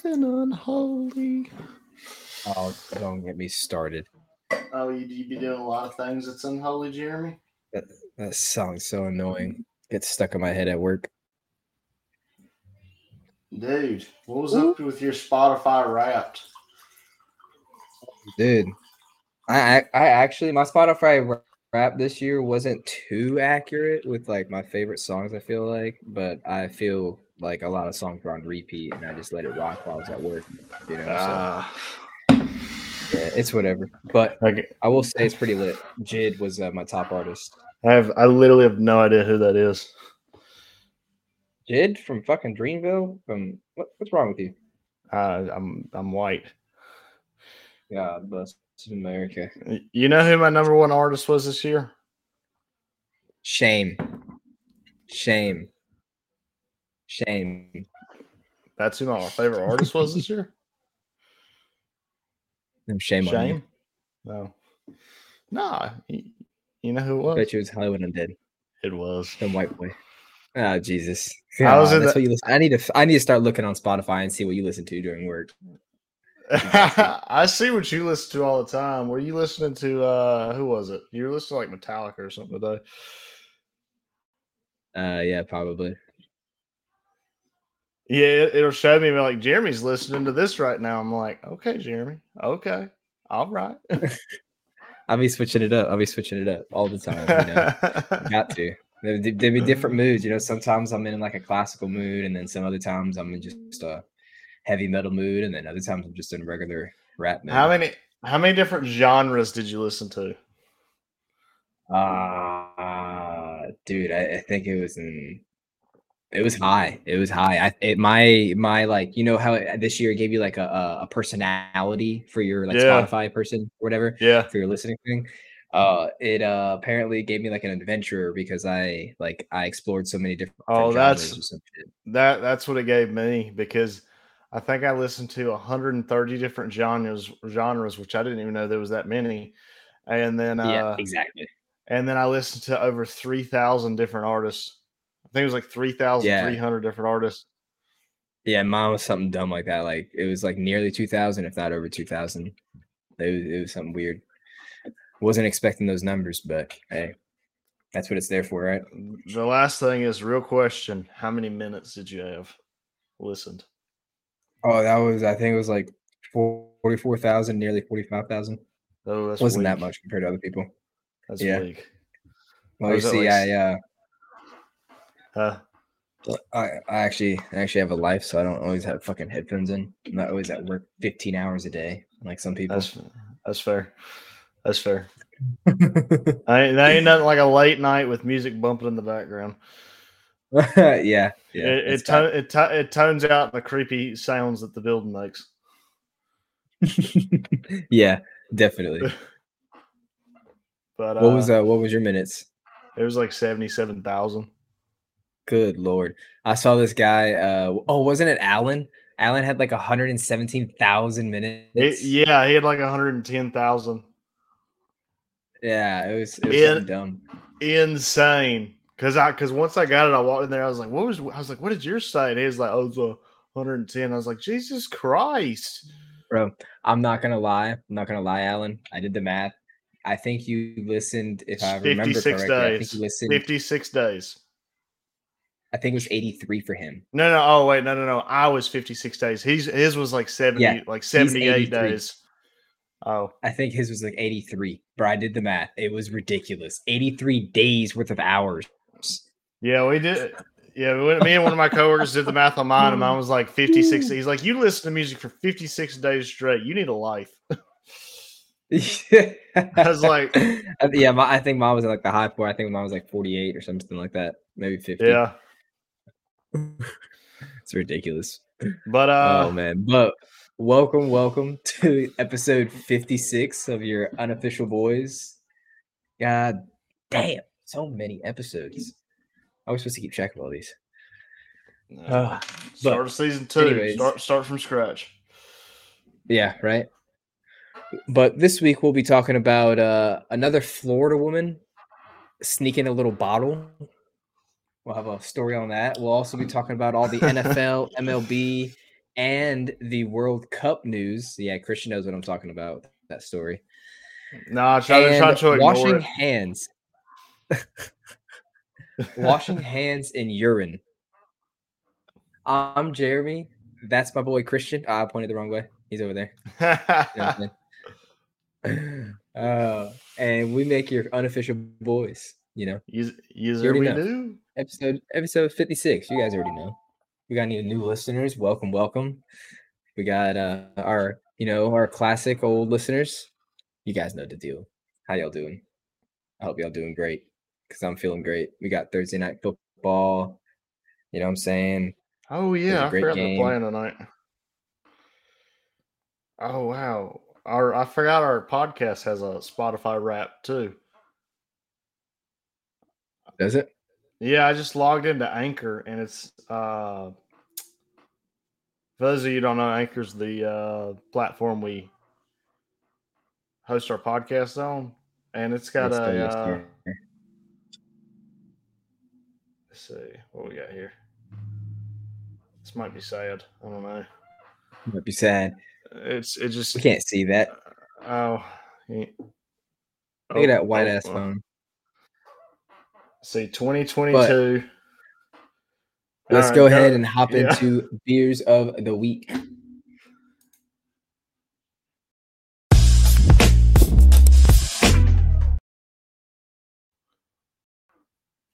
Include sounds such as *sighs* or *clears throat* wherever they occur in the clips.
something unholy. Oh, don't get me started. Oh, you, you be doing a lot of things that's unholy, Jeremy? That, that song's so annoying. Gets stuck in my head at work. Dude, what was up with your Spotify Wrapped? Dude, I I, I actually my Spotify rap this year wasn't too accurate with like my favorite songs. I feel like, but I feel like a lot of songs were on repeat, and I just let it rock while I was at work. You know, so, Uh, yeah, it's whatever. But okay. I will say it's pretty lit. JID was uh, my top artist. I have I literally have no idea who that is. JID from fucking Dreamville. From what, what's wrong with you? Uh, I'm I'm white. God bless America. You know who my number one artist was this year? Shame. Shame. Shame. That's who my favorite artist was this year. *laughs* No shame, on you. Shame. No. Nah. You, you know who it was? Bet you it was Hollywood Undead. It was. Some white boy. Oh Jesus! I was that's the- what you listen. I need to. I need to start looking on Spotify and see what you listen to during work. *laughs* I see what you listen to all the time. Were you listening to uh who was it? You were listening to like Metallica or something today. Uh, yeah, probably. Yeah, it, it'll show me like Jeremy's listening to this right now. I'm like, okay, Jeremy. Okay. All right. *laughs* I'll be switching it up. I'll be switching it up all the time. You know? *laughs* Got to. There there be different moods. You know, sometimes I'm in like a classical mood, and then some other times I'm in just a heavy metal mood, and then other times I'm just in regular rap mood. how many how many different genres did you listen to? Uh dude, I, I think it was in it was high. It was high. I it my my like you know how it, this year it gave you like a a- personality for your like Yeah. Spotify person or whatever Yeah. for your listening thing. Uh, it uh apparently gave me like an adventurer because I like I explored so many different. Oh, that's- or some shit. That that's what it gave me because I think I listened to 130 different genres genres, which I didn't even know there was that many. And then uh yeah, exactly. and then I listened to over 3,000 different artists. I think it was like 3,300 different artists. Yeah, mine was something dumb like that. Like it was like nearly two thousand, if not over two thousand. It was, it was something weird. Wasn't expecting those numbers, but hey, that's what it's there for, right? The last thing is real question: How many minutes did you have listened? Oh, that was I think it was like forty-four thousand, nearly forty-five thousand. Oh, that's Wasn't that much compared to other people. That's yeah. weak. Well, you see, like I uh, Huh? I I actually I actually have a life, so I don't always have fucking headphones in. I'm not always at work fifteen hours a day, like some people. That's that's fair. That's fair. *laughs* I ain't, that ain't nothing like a late night with music bumping in the background. *laughs* yeah, yeah. it it, to, it, to, it tones out the creepy sounds that the building makes. *laughs* yeah, definitely. But What was uh, uh what was your minutes? it was like seventy-seven thousand. Good lord. I saw this guy uh oh wasn't it Alan? Alan had like 117,000 minutes. Yeah, he had like one hundred and ten thousand. Yeah, it was it was In- dumb. insane. Cause I cause once I got it, I walked in there. I was like, "What was?" I was like, "What did yours say?" And he was like, "Oh, it's a 110." I was like, "Jesus Christ!" Bro, I'm not gonna lie. I'm not gonna lie, Alan. I did the math. I think you listened, if I remember 56 correctly. I think you listened. 56 days. I think it was 83 for him. No, no. Oh, wait, no, no, no. I was 56 days. He's his was like 70, Yeah, like 78 days. Oh, I think his was like 83. but I did the math. It was ridiculous. 83 days worth of hours. yeah, we did. Yeah, me and one of my coworkers did the math on mine, and mine was like 56. He's like, "You listen to music for 56 days straight. You need a life." *laughs* I was like- *laughs* yeah, my, I think mine was like the high point. I think mine was like 48 or something like that. Maybe 50. Yeah, *laughs* It's ridiculous. but uh, oh man. But welcome, welcome *laughs* to episode 56 of your unofficial boys. God damn, so many episodes. I was supposed to keep track of all these. uh, start of season two. anyways. Start start from scratch. Yeah, right. But this week we'll be talking about uh, another Florida woman sneaking a little bottle. We'll have a story on that. We'll also be talking about all the NFL, *laughs* MLB, and the World Cup news. Yeah, Christian knows what I'm talking about. That story. No, I try, And try to ignore washing it. hands. *laughs* washing hands in urine. I'm Jeremy. That's my boy Christian. Ah, I pointed the wrong way. He's over there. *laughs* You know what I'm saying? uh, and we make your unofficial boys. You know, Use, user already we know. do. Episode episode 56. You guys already know. We got any new listeners? Welcome, welcome. We got uh our you know our classic old listeners. You guys know the deal. How y'all doing? I hope y'all doing great because I'm feeling great. We got Thursday night football. You know what I'm saying? Oh yeah, I forgot game. playing tonight. Oh wow. Our I forgot our podcast has a Spotify rap too. Does it? Yeah, I just logged into Anchor and it's uh for those of you who don't know, Anchor's the uh platform we host our podcast on. And it's got Let's a uh, let's see what we got here. This might be sad. I don't know. Might be sad. It's it just We can't see that. Oh, yeah. Look at that Oh, white oh, ass oh. phone. See, 2022. Let's All go right, ahead and hop yeah. into beers of the week.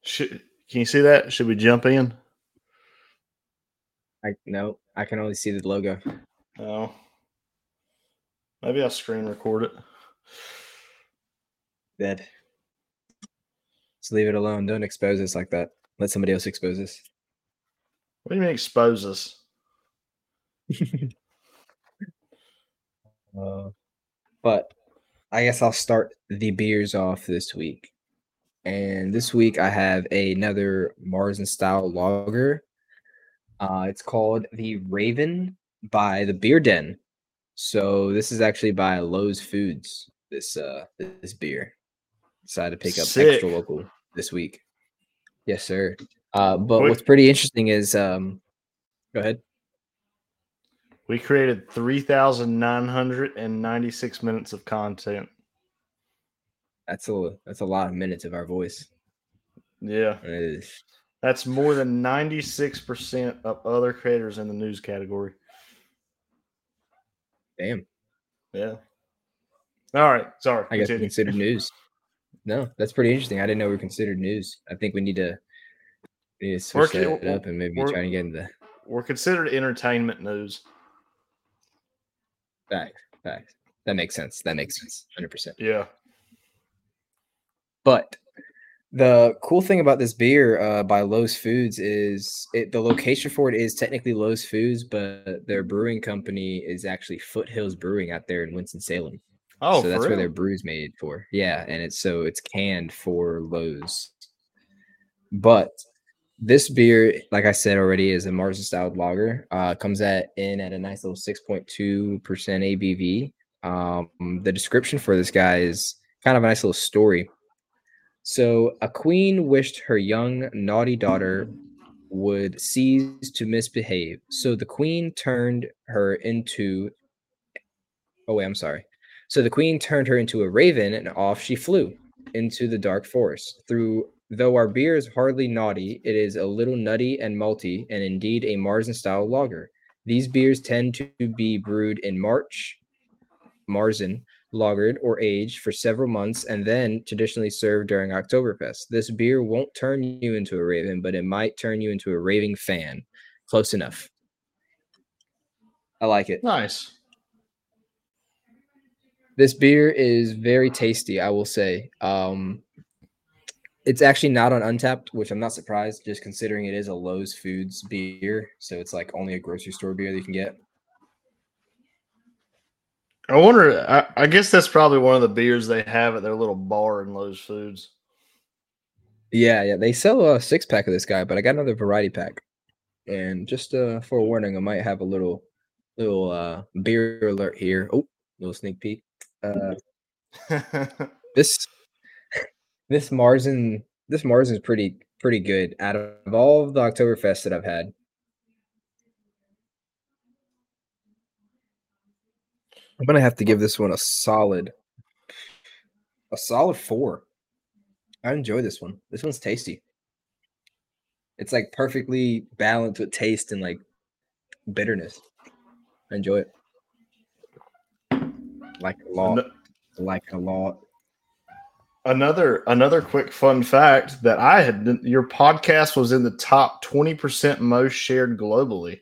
Should, can you see that? Should we jump in? I no, I can only see the logo. Oh, maybe I'll screen record it. Dead. Just leave it alone. Don't expose us like that. Let somebody else expose us. What do you mean expose us? *laughs* Uh, but I guess I'll start the beers off this week. And this week I have another Marzen style lager. Uh, it's called the Raven by the Beer Den. So this is actually by Lowe's Foods. This uh this beer. Decided to pick up Sick. extra local this week. Yes, sir. Uh, but what's pretty interesting is um, go ahead. We created 3,996 minutes of content. That's a that's a lot of minutes of our voice. Yeah, It is. that's more than 96% of other creators in the news category. Damn. Yeah. All right. Sorry. I guess continue. considered news. *laughs* No, that's pretty interesting. I didn't know we were considered news. I think we need to we need to We're switch ki- that up and maybe try to get into We're considered entertainment news. facts. Facts. That makes sense. That makes sense. Hundred percent. Yeah. But the cool thing about this beer uh, by Lowe's Foods is it the location for it is technically Lowe's Foods, but their brewing company is actually Foothills Brewing out there in Winston Salem. Oh, so that's for where their brew's made for. Yeah, and it's so it's canned for Lowe's. But this beer, like I said already, is a Marzen styled lager. Uh, comes at in at a nice little six point two percent ABV. Um, the description for this guy is kind of a nice little story. So, a queen wished her young naughty daughter would cease to misbehave. So the queen turned her into. Oh wait, I'm sorry. So the queen turned her into a raven, and off she flew into the dark forest. Through though our beer is hardly naughty, it is a little nutty and malty, and indeed a Marzen style lager. These beers tend to be brewed in March, Marzen, lagered or aged for several months, and then traditionally served during Oktoberfest. This beer won't turn you into a raven, but it might turn you into a raving fan. Close enough. I like it. Nice. This beer is very tasty, I will say. Um, it's actually not on Untappd, which I'm not surprised, just considering it is a Lowe's Foods beer, so it's like only a grocery store beer that you can get. I wonder. I, I guess that's probably one of the beers they have at their little bar in Lowe's Foods. Yeah, yeah, they sell a six pack of this guy, but I got another variety pack. And just uh, for a warning, I might have a little, little uh, beer alert here. Oh, little sneak peek. Uh, *laughs* this this Marzen this Marzen is pretty pretty good. Out of all of the Oktoberfest that I've had, I'm gonna have to give this one a solid, a solid four. I enjoy this one. This one's tasty. It's like perfectly balanced with taste and like bitterness. I enjoy it. Like a lot. Ano- Like a lot. Another another quick fun fact that I had your podcast was in the top 20% most shared globally.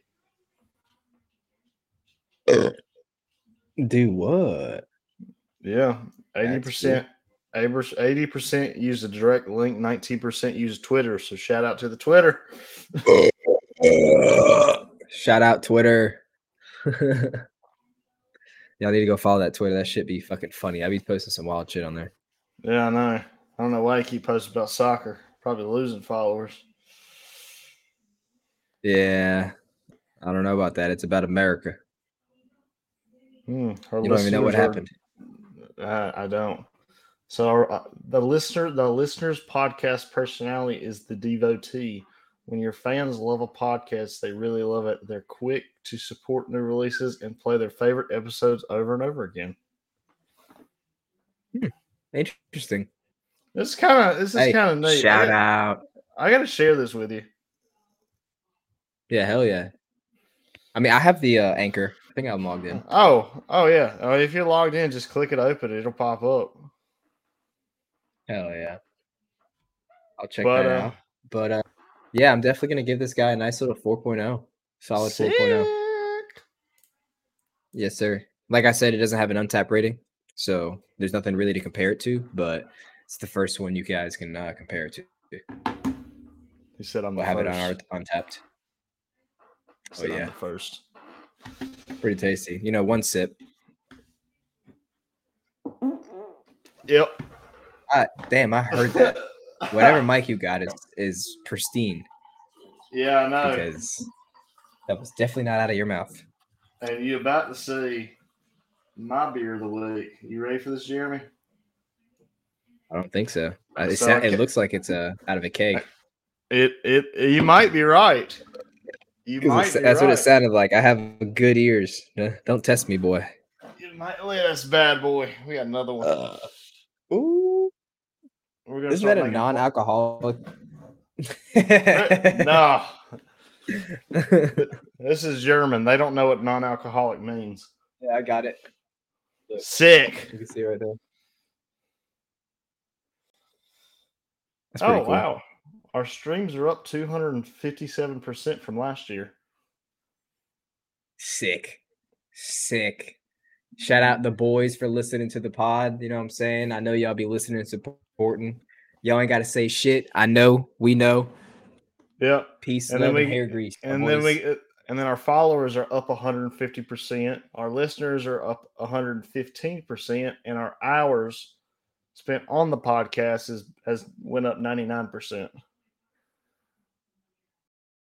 Do what? Yeah. 80% 80% use a direct link, 19% use Twitter. So shout out to the Twitter. *laughs* Shout out Twitter. *laughs* Y'all need to go follow that Twitter. That shit be fucking funny. I be posting some wild shit on there. Yeah, I know. I don't know why you keep posting about soccer. Probably losing followers. Yeah. I don't know about that. It's about America. Hmm, You don't even know what are- happened. I, I don't. So our, uh, the listener, the listener's podcast personality is the devotee. When your fans love a podcast, they really love it. They're quick to support new releases and play their favorite episodes over and over again. Interesting. This is kind of this is Hey, kind of neat. shout I, out. I got to share this with you. Yeah, hell yeah. I mean, I have the uh, anchor. I think I'm logged in. Oh, oh yeah. Oh, if you're logged in, just click it open. It'll pop up. Hell yeah. I'll check But, that uh, out. But uh, yeah, I'm definitely gonna give this guy a nice little 4.0. Solid 4.0. Sick. Yes, sir. Like I said, it doesn't have an Untappd rating, so there's nothing really to compare it to. But it's the first one you guys can uh, compare it to. He said I'm the We'll have it on our Untappd. He said Oh, I'm yeah. the first. Pretty tasty. You know, one sip. Yep. Damn, I heard that. *laughs* Whatever mic you got is is pristine yeah, I know. because that was definitely not out of your mouth. And you about to see my beer of the week. You ready for this, Jeremy? I don't think so. Uh, It, So it looks like it's uh, out of a keg. It it you might be right. You might that's what it sounded like. I have good ears. *laughs* Don't test me, boy. You might look at this bad boy. We got another one. Uh, Ooh, We're gonna isn't that a non-alcoholic? *laughs* No, *laughs* *laughs* this is German. They don't know what non-alcoholic means. Yeah, I got it. Sick. You can see right there. That's Oh cool. wow, our streams are up two hundred and fifty-seven percent from last year. Sick. Sick. Shout out the boys for listening to the pod. You know what I'm saying? I know y'all be listening and supporting. Y'all ain't got to say shit. I know. We know. Yep. Peace, And love, then and we- hair grease. and then we uh, and then our followers are up 150% our listeners are up 115% and our hours spent on the podcast is has went up 99%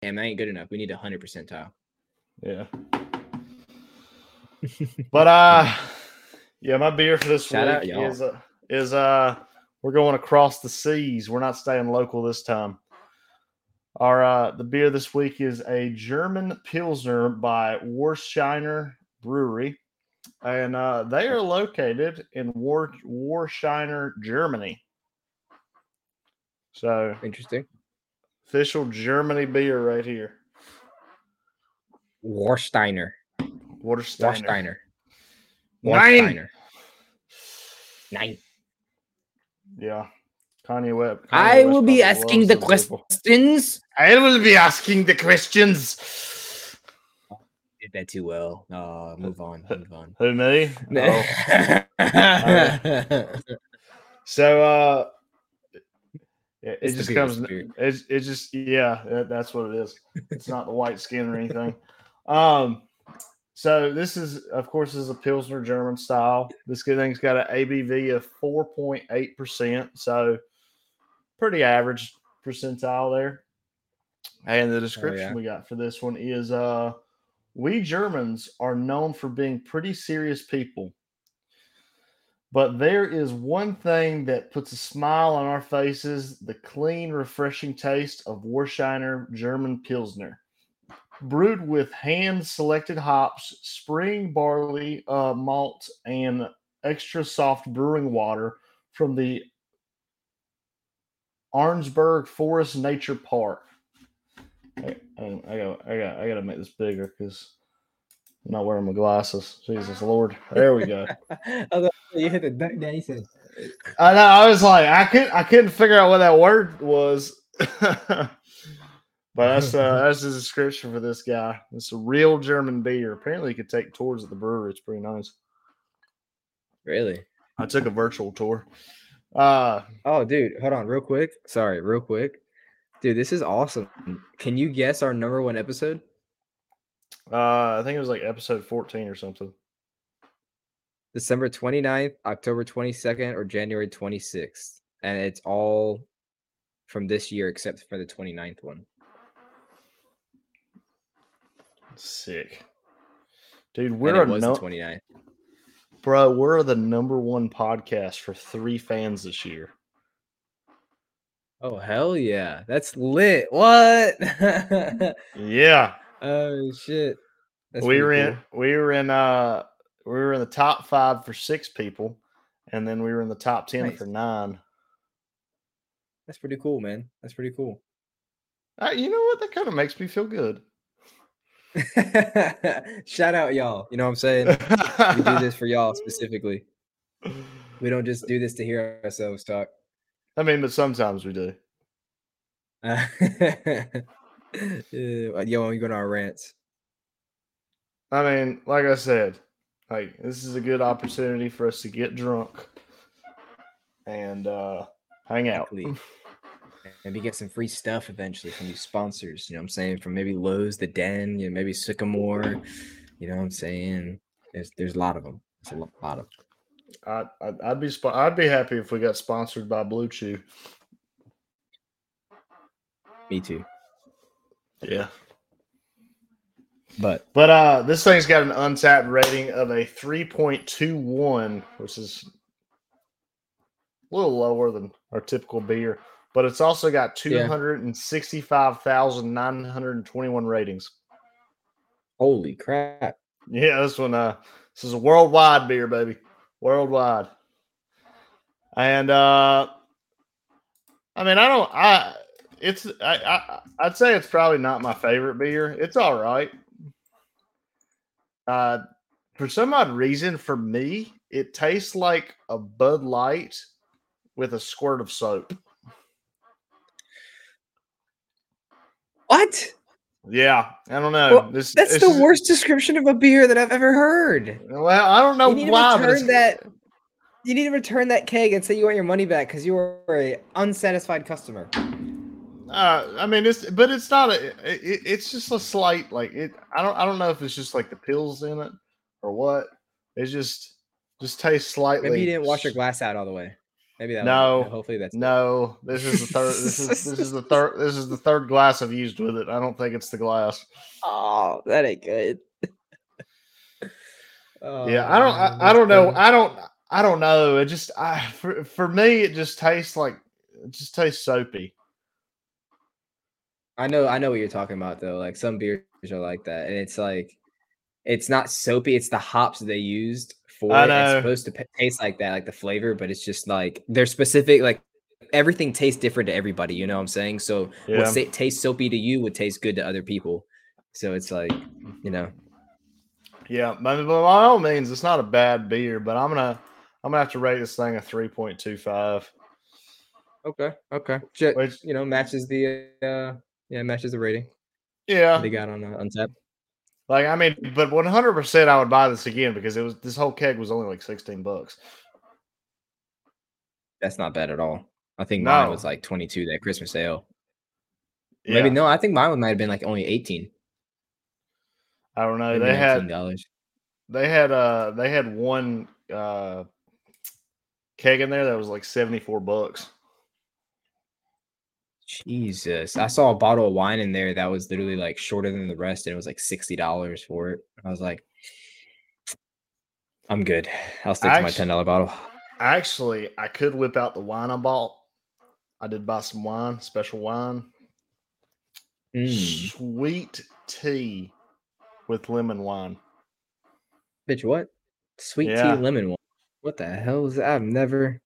Damn, that ain't good enough. We need a hundred percentile. yeah but uh *laughs* yeah my beer for this Shout week y'all. is uh, is uh we're going across the seas we're not staying local this time our uh the beer this week is a german pilsner by warshiner brewery and uh they are located in War Warshiner, Germany. So Interesting. official Germany beer right here. Warsteiner. Warsteiner. Warsteiner. Nine. Warsteiner. Nine. Yeah. Kanye West. Kanye I West will be asking the questions. I will be asking the questions. Did that too well. Uh, move on. Move on. Who me? *laughs* Oh. Oh. So uh it, it It's just comes it's it, it just yeah, that, that's what it is. It's not the white skin or anything. Um so this is of course this is a Pilsner German style. This good thing's got an ABV of 4.8%, so pretty average percentile there. And the description yeah. we got for this one is uh we Germans are known for being pretty serious people. But there is one thing that puts a smile on our faces the clean, refreshing taste of Warshiner German Pilsner. brewed with hand selected hops, spring barley, uh, malt, and extra soft brewing water from the Arnsberg Forest Nature Park. I, I, I got, I got, I got to make this bigger because I'm not wearing my glasses. Jesus Lord, there we go. *laughs* you hit the back said. I know. I was like, I couldn't, I couldn't figure out what that word was. *laughs* but that's uh, that's the description for this guy. It's a real German beer. Apparently, you could take tours at the brewery. It's pretty nice. Really? I took a virtual tour. Uh oh, dude, hold on, real quick. Sorry, real quick, dude. This is awesome. Can you guess our number one episode? Uh, I think it was like episode fourteen or something. December 29th, October 22nd, or January 26th. And it's all from this year except for the 29th one. Sick. Dude, we're a no- 29th. Bro, we're the number one podcast for three fans this year. Oh hell yeah. That's lit. What? *laughs* yeah. Oh shit. That's we were cool. in we were in uh we were in the top five for six people, and then we were in the top ten nice. for nine. That's pretty cool, man. That's pretty cool. Uh, you know what? That kind of makes me feel good. *laughs* Shout out y'all. You know what I'm saying? we do this for y'all specifically. We don't just do this to hear ourselves talk. I mean, but sometimes we do. *laughs* Uh, yo, we go to our rants. I mean, like I said, like this is a good opportunity for us to get drunk and uh hang out. *laughs* maybe get some free stuff eventually from these sponsors. You know what I'm saying? From maybe Lowe's, the Den, you know, maybe Sycamore. You know what I'm saying? There's there's a lot of them. There's a lot of. Them. I'd, I'd, be sp- I'd be happy if we got sponsored by Blue Chew. Me too. Yeah. But but uh this thing's got an Untappd rating of a 3.21, which is a little lower than our typical beer but it's also got 265,921 ratings. Holy crap. Yeah, this one uh this is a worldwide beer, baby. Worldwide. And uh I mean, I don't I it's I, I I'd say it's probably not my favorite beer. It's all right. Uh for some odd reason for me, it tastes like a Bud Light with a squirt of soap. What? Yeah, I don't know. Well, this, that's the worst description of a beer that I've ever heard. Well, I don't know you need why. To return that. You need to return that keg and say you want your money back because you were a unsatisfied customer. Uh, I mean, it's but it's not a. It, it's just a slight like it. I don't. I don't know if it's just like the pills in it or what. It just just tastes slightly. Maybe you didn't wash your glass out all the way. Maybe that. No. Hopefully that's. No. This is the third. this is this is the third. This is the third glass I've used with it. I don't think it's the glass. Oh, that ain't good. oh, *laughs* yeah, I don't. I, oh, I, don't know. I don't. I don't know. It just. I for for me, it just tastes like. It just tastes soapy. I know. I know what you're talking about though. Like some beers are like that, and it's like, it's not soapy. It's the hops they used for it. It's supposed to p- taste like that, like the flavor, but it's just like they're specific. Like everything tastes different to everybody. You know what I'm saying? So yeah. what sa- tastes soapy to you would taste good to other people. So it's like, you know. Yeah, but by all means, it's not a bad beer, but I'm gonna I'm gonna have to rate this thing a three point two five. Okay, okay, Just, Which, you know matches the uh yeah matches the rating. Yeah, they got on uh, Untappd. Like I mean, but one hundred percent, I would buy this again because it was this whole keg was only like sixteen bucks. That's not bad at all. I think no. mine was like twenty two that Christmas sale. Yeah. Maybe no, I think mine might have been like only eighteen. I don't know. Maybe they had dollars. They had uh they had one uh keg in there that was like seventy four bucks. Jesus. I saw a bottle of wine in there that was literally like shorter than the rest, and it was like $60 for it. I was like, I'm good. I'll stick actually, to my $10 bottle. Actually, I could whip out the wine I bought. I did buy some wine, special wine. Mm. sweet tea with lemon wine. Bitch, what? Sweet Yeah. tea lemon one. What the hell is that? I've never.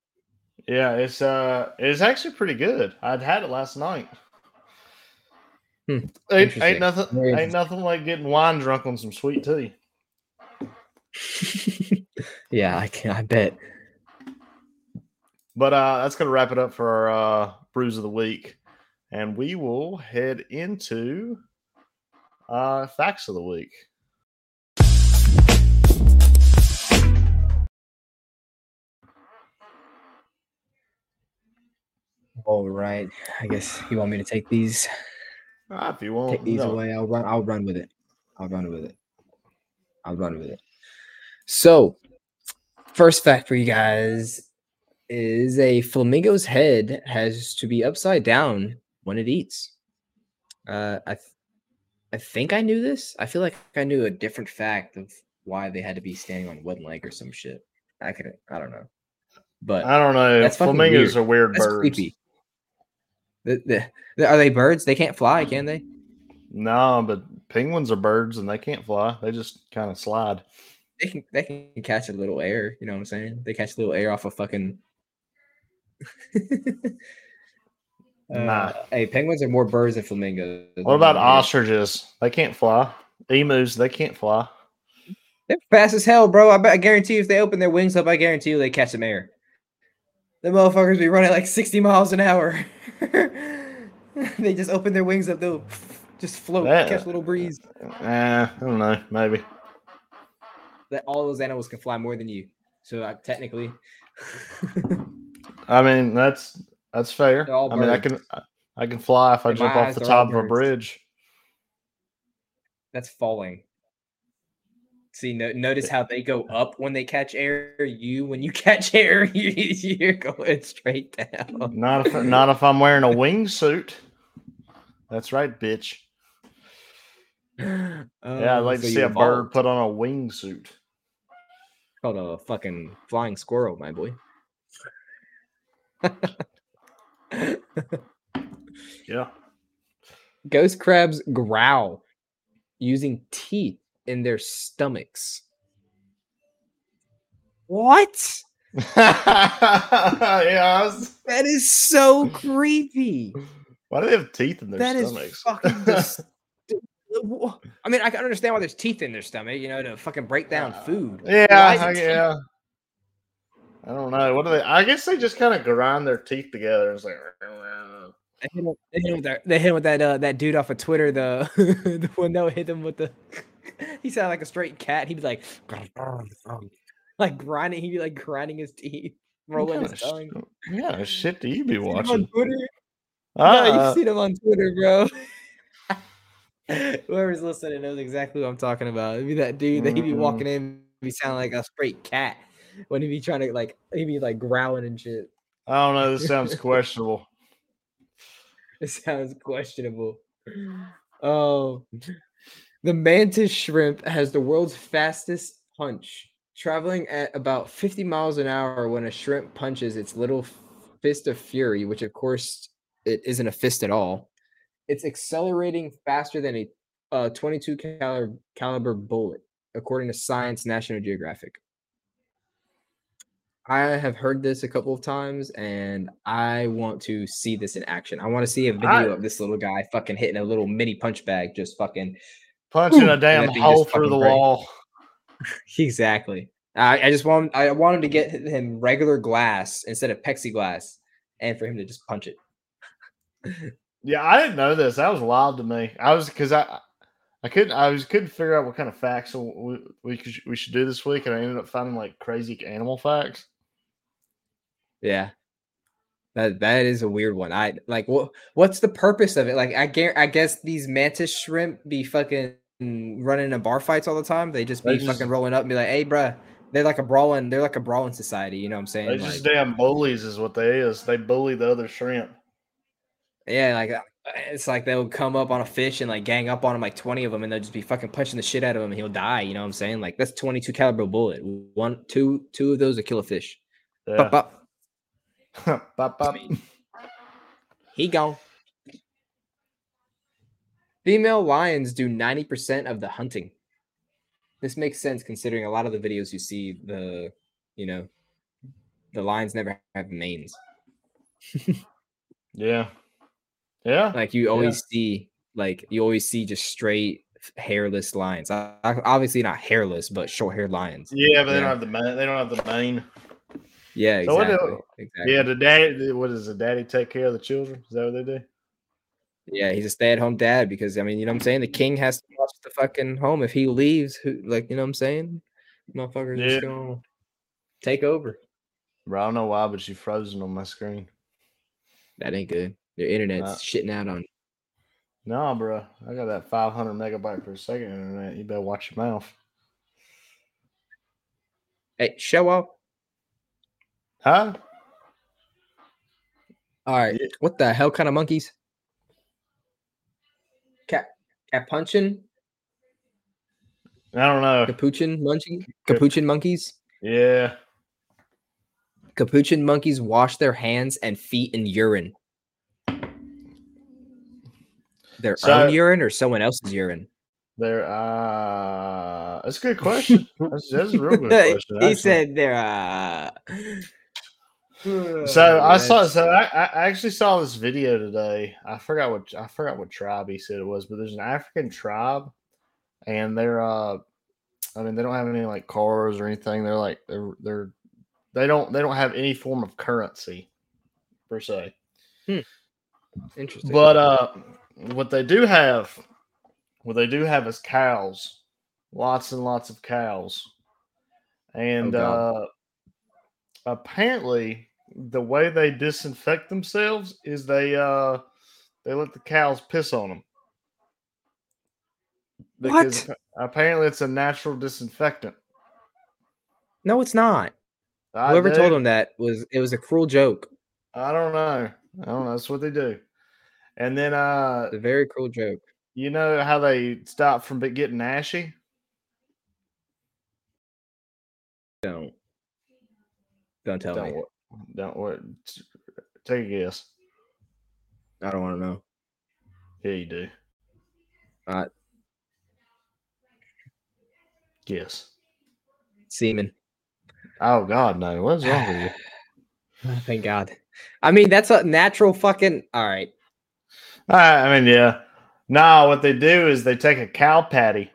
Yeah, it's uh, it's actually pretty good. I'd had it last night. Hmm, Ain't, ain't nothing. Ain't nothing like getting wine drunk on some sweet tea. *laughs* yeah, I can. I bet. But uh, that's gonna wrap it up for our uh, brews of the week, and we will head into uh, facts of the week. All right. I guess you want me to take these. Ah, if you want, take these no. away. I'll run. I'll run with it. I'll run with it. I'll run with it. So, first fact for you guys is a flamingo's head has to be upside down when it eats. Uh, I, th- I think I knew this. I feel like I knew a different fact of why they had to be standing on one leg or some shit. I could. I don't know. But I don't know. That's Flamingos weird. are weird that's birds. creepy. The, the, are they birds? They can't fly, can they? No, but penguins are birds and they can't fly. They just kind of slide. they can they can catch a little air. You know what I'm saying? They catch a little air off a fucking. *laughs* Nah. Uh, hey, penguins are more birds than flamingos. What about ostriches? They can't fly. Emus, they can't fly. They're fast as hell, bro. I bet I guarantee you, if they open their wings up, I guarantee you they catch some air. The motherfuckers be running like 60 miles an hour. *laughs* *laughs* they just open their wings up, they'll just float, That- catch a little breeze. Eh, I don't know. Maybe. That all those animals can fly more than you. So uh, technically, I mean, that's that's fair. I mean, I can I- I can fly if I In jump off eyes, the top of a bridge. that's falling. See, no, notice how they go up when they catch air. You, when you *laughs* catch air, *laughs* you, you're going straight down. Not if not if I'm wearing a wingsuit. That's right, bitch. *sighs* Yeah, I'd oh, like to see a bird put on a wingsuit. called a fucking flying squirrel, my boy. Yeah. *laughs* Ghost crabs growl using teeth in their stomachs. What? *laughs* yes. That is so creepy. Why do they have teeth in their That is stomachs? fucking. *laughs* Dis- I mean, I can understand why there's teeth in their stomach, you know, to fucking break down food. yeah, Why is it I, teeth? yeah. I don't know. What do they? I guess they just kind of grind their teeth together. It's like, They hit him, they hit him with that. They hit him with that. Uh, that dude off of Twitter. The *laughs* the one that hit them with the. He sounded like a straight cat. He'd be like, like grinding. He'd be like grinding his teeth, *laughs* rolling his tongue. of sh- what kind of shit do you be him on watching? Twitter. no, Uh, you've seen him on Twitter, bro. *laughs* Whoever's listening knows exactly what I'm talking about. It'd be that dude that he'd be Mhm. walking in, be sounding like a straight cat when he'd be trying to like he'd be like growling and shit. I don't know. This sounds *laughs* questionable. It sounds questionable. Oh, the mantis shrimp has the world's fastest punch, traveling at about 50 miles an hour when a shrimp punches its little fist of fury, which of course it isn't a fist at all. It's accelerating faster than a uh, 22 caliber, caliber bullet, according to Science National Geographic. I have heard this a couple of times, and I want to see this in action. I want to see a video I- of this little guy fucking hitting a little mini punch bag, just fucking Punching a damn hole through the break. wall. *laughs* exactly. I, I just want I wanted to get him regular glass instead of plexiglass, and for him to just punch it. *laughs* Yeah, I didn't know this. That was wild to me. I was because I I couldn't I was couldn't figure out what kind of facts we we, could, we should do this week, and I ended up finding like crazy animal facts. Yeah. That that is a weird one. I like what what's the purpose of it? Like I guess I guess these mantis shrimp be fucking running in bar fights all the time. They just be They just- fucking rolling up and be like, "Hey, bruh, they're like a brawling. They're like a brawling society." You know what I'm saying? They Like, just damn bullies, is what they is. They bully the other shrimp. yeah, like uh, it's like they'll come up on a fish and like gang up on him, like 20 of them, and they'll just be fucking punching the shit out of him, and he'll die. You know what I'm saying? Like that's 22 caliber bullet. One, two, two of those to kill a fish. Yeah. Bop, bop. *laughs* Bop, bop. He gone. Female lions do 90% of the hunting. This makes sense considering a lot of the videos you see, the you know, the lions never have manes. *laughs* Yeah. Yeah. Like you always see, like you always see just straight hairless lions. Uh, Obviously not hairless, but short haired lions. Yeah, but they Yeah. don't have the mane. They don't have the mane. Yeah, So what do- exactly. exactly. Yeah, the daddy. What does the daddy take care of the children? Is that what they do? Yeah, he's a stay-at-home dad because I mean, you know what I'm saying? The king has to watch the fucking home. If he leaves, who like you know what I'm saying? Motherfuckers Yeah. just gonna take over. Bro, I don't know why, but she frozen on my screen. That ain't good. Your internet's Nah. shitting out on No, bro. I got that 500 megabyte per second internet. You better watch your mouth. Hey, show off. Huh? All right. Yeah. What the hell kind of monkeys? Cat capuchin? I don't know. Capuchin monkey? Capuchin monkeys? Yeah. Capuchin monkeys wash their hands and feet in urine. Their So- own urine or someone else's urine? There. Uh, that's a good question. That's, that's a real good *laughs* question. he actually. said there. Uh... So I saw. So I, I actually saw this video today. I forgot what I forgot what tribe he said it was, but there's an African tribe, and they're. uh I mean, they don't have any like cars or anything. They're like they're they're they don't they don't have any form of currency per se. interesting. But uh, what they do have, what they do have is cows, lots and lots of cows, and Oh, uh, apparently the way they disinfect themselves is they uh they let the cows piss on them. What? Apparently, it's a natural disinfectant. no, it's not. I Whoever told do- him that was it was a cruel joke. I don't know. I don't know. That's what they do. And then uh It's a very cruel joke. You know how they stop from getting ashy? Don't. Don't tell don't me. Don't what? Take a guess. I don't want to know. Yeah, you do. All right. Guess. semen. Oh God, no! What's wrong with you? *sighs* Oh, thank God. I mean, that's a natural fucking. All right. I I mean, yeah. No, what they do is they take a cow patty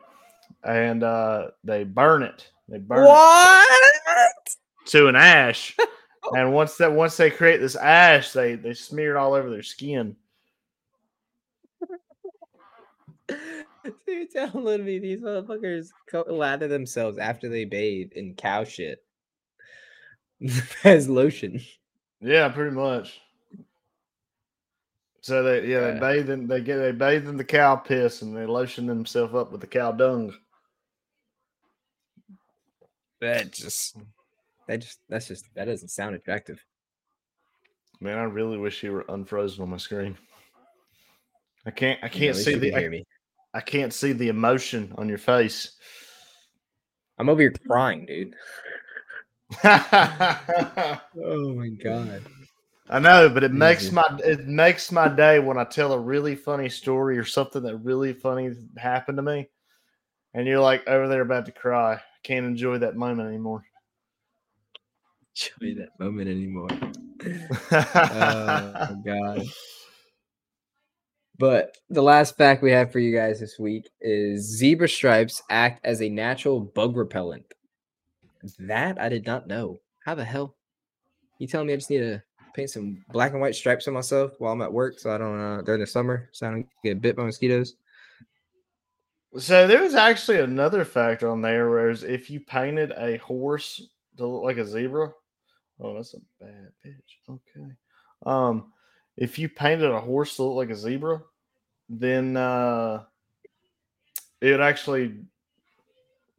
and uh, they burn it. They burn it What? to an ash, *laughs* Oh. and once that once they create this ash, they they smear it all over their skin. So you're telling me these motherfuckers co- lather themselves after they bathe in cow shit *laughs* as lotion. Yeah, pretty much. So they yeah they bathe in they get they bathe in the cow piss and they lotion themselves up with the cow dung. That just, that just, that's just, that doesn't sound attractive. Man, I really wish you were unfrozen on my screen. I can't I can't least see the can I, me. I can't see the emotion on your face. I'm over here crying, dude. *laughs* Oh my god. I know, but it makes my it makes my day when I tell a really funny story or something that really funny happened to me, and you're like over there about to cry. I can't enjoy that moment anymore. Enjoy that moment anymore. oh *laughs* god. But the last fact we have for you guys this week is zebra stripes act as a natural bug repellent. That I did not know. How the hell? You telling me I just need to paint some black and white stripes on myself while I'm at work so I don't uh during the summer so I don't get bit by mosquitoes? So there was actually another fact on there, whereas if you painted a horse to look like a zebra, oh, that's a bad pitch. Okay. Um, if you painted a horse to look like a zebra, then uh, it actually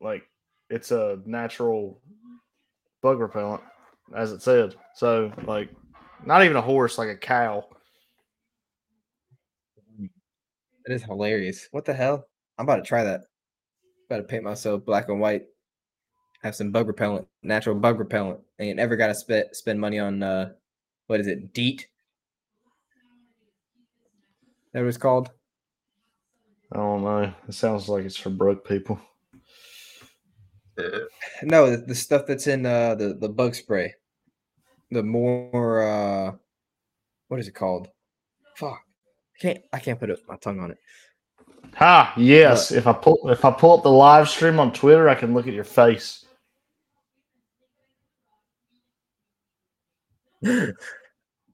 like it's a natural bug repellent, as it said. So like, not even a horse, like a cow. That is hilarious. What the hell? I'm about to try that. About to paint myself black and white. Have some bug repellent, natural bug repellent. Ain't ever got to spend spend money on uh, what is it? DEET. That was called. I don't know. It sounds like it's for broke people. No, the, the stuff that's in uh, the the bug spray. The more uh, what is it called? Fuck, I can't I can't put it, my tongue on it. Ha! Yes. If I pull if I pull up the live stream on Twitter, I can look at your face.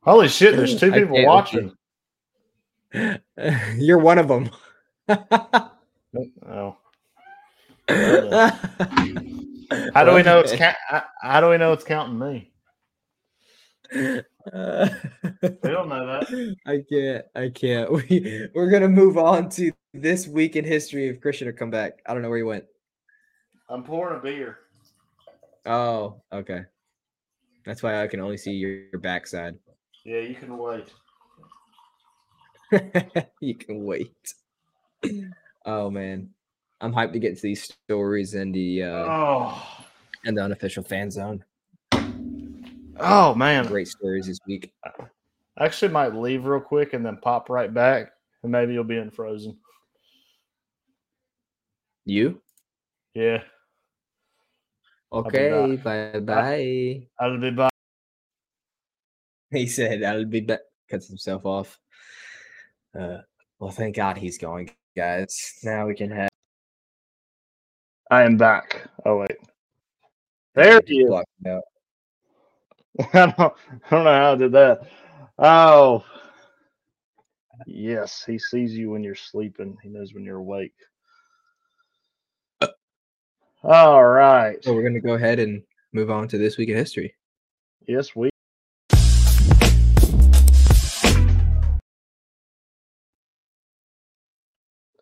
Holy shit! There's two people watching. *laughs* You're one of them. Oh, oh. How do we know it's ca- how- how do we know it's counting me? *laughs* We don't know that. I can't. I can't. *laughs* We we're gonna move on to this week in history of Christian to come back. I don't know where he went. I'm pouring a beer. Oh, okay. That's why I can only see your, your backside. Yeah, you can wait. *laughs* you can wait. *clears throat* Oh man, I'm hyped to get to these stories and the uh, Oh, and the unofficial fan zone. oh man. Great stories this week. I actually might leave real quick and then pop right back, and maybe you'll be in Frozen. You Yeah, be okay? Bye bye. I'll be back. He said, "I'll be back." Cuts himself off. Uh, well, thank God he's going, guys. Now we can have. I am back. Oh wait, there he is. Block him out. *laughs* I don't, I don't know how I did that. Oh, yes, he sees you when you're sleeping. He knows when you're awake. All right. So we're gonna go ahead and move on to this week in history. Yes, we.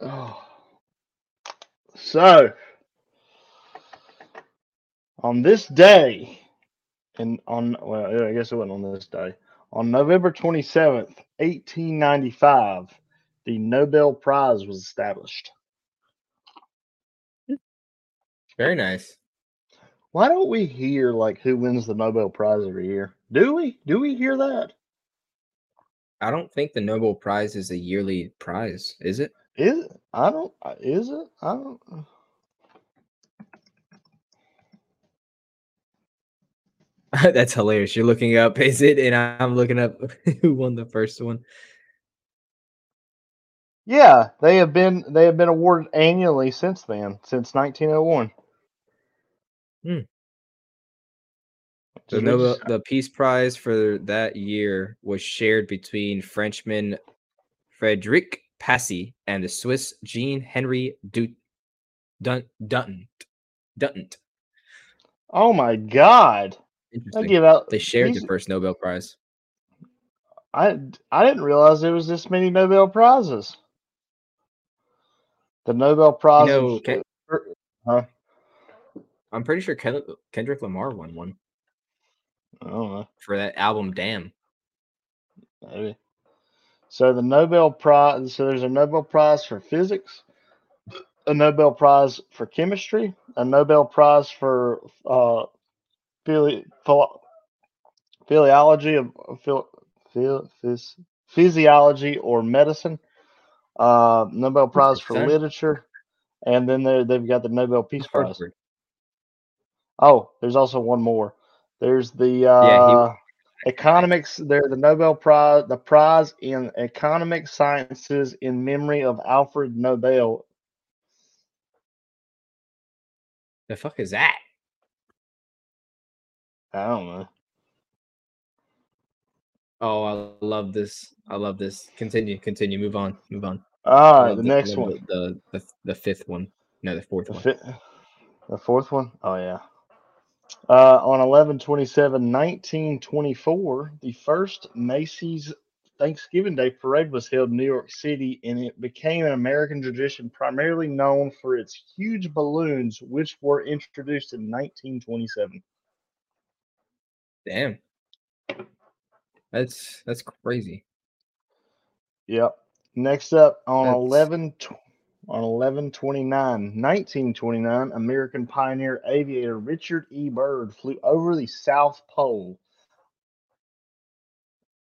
Oh. So, on this day, and on, well, I guess it wasn't on this day, on November 27th, 1895, the Nobel Prize was established. Very nice. Why don't we hear like who wins the Nobel Prize every year? Do we? Do we hear that? I don't think the Nobel Prize is a yearly prize, is it? Is it? I don't. uh, Is it? I don't. *laughs* That's hilarious. You're looking up, *laughs* is it? And I'm looking up *laughs* who won the first one. Yeah, they have been they have been awarded annually since then, since 1901. Hmm. The Nobel, the Peace Prize for that year was shared between Frenchman Frederic Passy and the Swiss Jean Henry Du- Dun-. Oh my God! I give out. They shared these- the first Nobel Prize. I I didn't realize there was this many Nobel prizes. The Nobel Prize. You know, huh? I'm pretty sure Ken- Kendrick Lamar won one I don't know. for that album. Damn. Maybe. So the Nobel Prize. So there's a Nobel Prize for physics, a Nobel Prize for chemistry, a Nobel Prize for uh, phili- philo- physiology of phil, phil, phys, physiology or medicine, uh, Nobel Prize for literature, and then they they've got the Nobel Peace Prize. Harvard. Oh, there's also one more. There's the he uh, economics. They're the Nobel Prize, the prize in economic sciences in memory of Alfred Nobel. The fuck is that? I don't know. Oh, I love this. I love this. Continue, continue. Move on. Move on. All right, the the- next the, one, The, the the the fifth one. No, the fourth the, one. fi- the fourth one. Oh yeah. Uh, on 11 1924, the first Macy's Thanksgiving Day parade was held in New York City, and it became an American tradition primarily known for its huge balloons, which were introduced in 1927. Damn. That's that's crazy. Yep. Next up on That's- 11 tw- on 1129 1929 American pioneer aviator Richard E. Byrd flew over the South Pole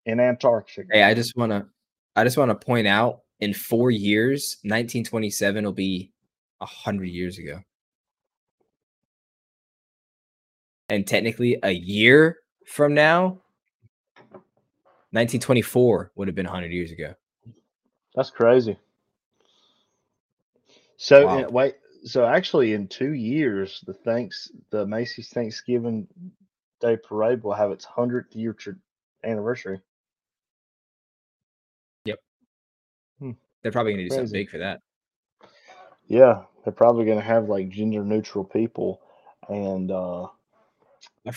in Antarctica. Hey, I just wanna I just wanna point out in four years, 1927 will be a hundred years ago. And technically, a year from now, 1924 would have been 100 years ago. That's crazy. So Wow. uh, wait, so actually in two years, the thanks the Macy's Thanksgiving Day Parade will have its hundredth year tr- anniversary. Yep. They're probably going to do something big for that. Yeah, they're probably going to have like gender neutral people, and uh *sighs*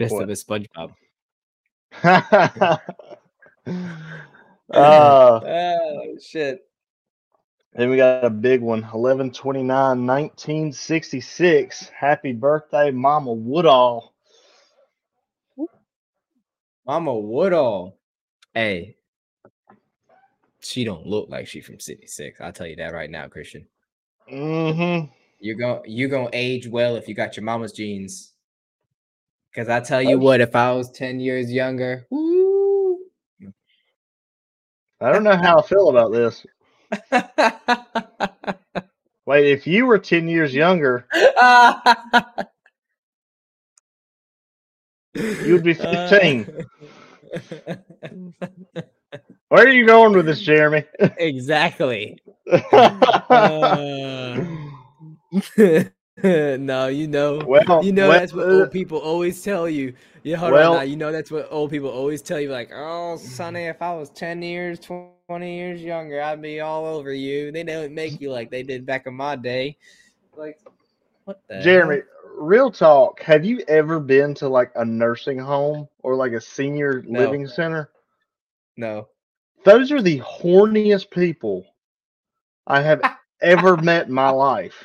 Best What? of a SpongeBob. *laughs* *laughs* uh, *laughs* oh shit! then we got a big one 11 29 1966 happy birthday mama woodall Mama Woodall. Hey, she don't look like she from Six. I'll tell you that right now, Christian. mm-hmm You're going you're gonna age well if you got your mama's genes. Cause I tell you Oh, what, if I was 10 years younger, woo, i don't know how i feel about this *laughs* wait if you were 10 years younger You'd be 15. *laughs* where are you going with this jeremy exactly. *laughs* Uh, *laughs* no, you know, well you know well, that's what old people always tell you. Yeah, hold well- on now. You know that's what old people always tell you. Like, oh, Sonny, if I was ten years, twenty years younger, I'd be all over you. They don't make you like they did back in my day. Like, what the jeremy real talk have you ever been to like a nursing home or like a senior No. living center No. those are the horniest people I have *laughs* ever met in my life.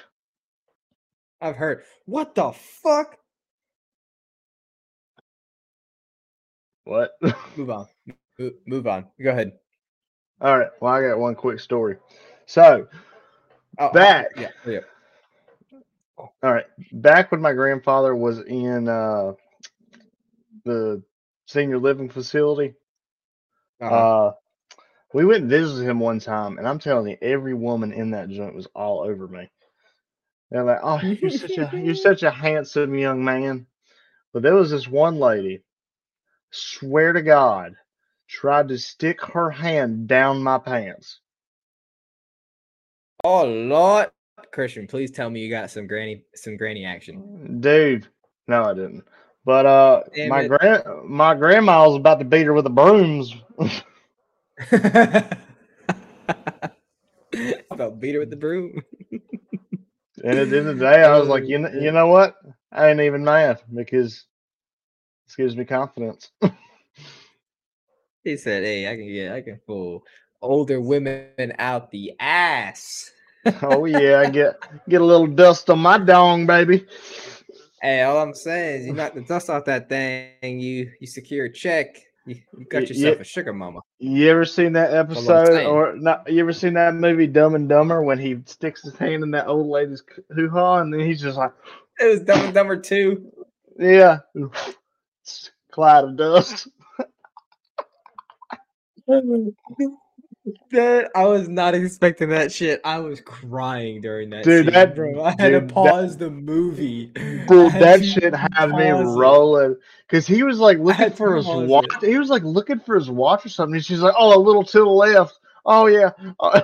I've heard. What the fuck? What? *laughs* Move on. Move on. Go ahead. All right. Well, I got one quick story. So, Oh, Back. Yeah. Yeah. all right, back when my grandfather was in uh, the senior living facility, Uh-huh. uh, we went and visited him one time, and I'm telling you, every woman in that joint was all over me. They're like, "Oh, you're such a you're such a handsome young man," but there was this one lady, swear to God, tried to stick her hand down my pants. Oh Lord, Christian, please tell me you got some granny, some granny action. Dude, no, I didn't. But uh, Damn my grand my grandma was about to beat her with the brooms. *laughs* About beat her with the broom. *laughs* And at the end of the day, I was like, you know, you know what? I ain't even mad because this gives me confidence. He said, "Hey, I can get, I can fool older women out the ass." oh yeah, I get get a little dust on my dong, baby. Hey, all I'm saying is, you knock the dust off that thing, you you secure a check, you, you got yourself yeah. a sugar mama. You ever seen that episode, or not? You ever seen that movie Dumb and Dumber when he sticks his hand in that old lady's hoo ha, and then he's just like, It was Dumb and Dumber two. yeah, cloud of dust. *laughs* That I was not expecting that shit. I was crying during that. Dude, scene, that- bro. I had dude, to that- pause the movie. *laughs* Dude, that shit had me rolling because he was like looking for his watch. it. He was like looking for his watch or something. and She's like, "Oh, a little to the left." Oh yeah. *laughs* Uh,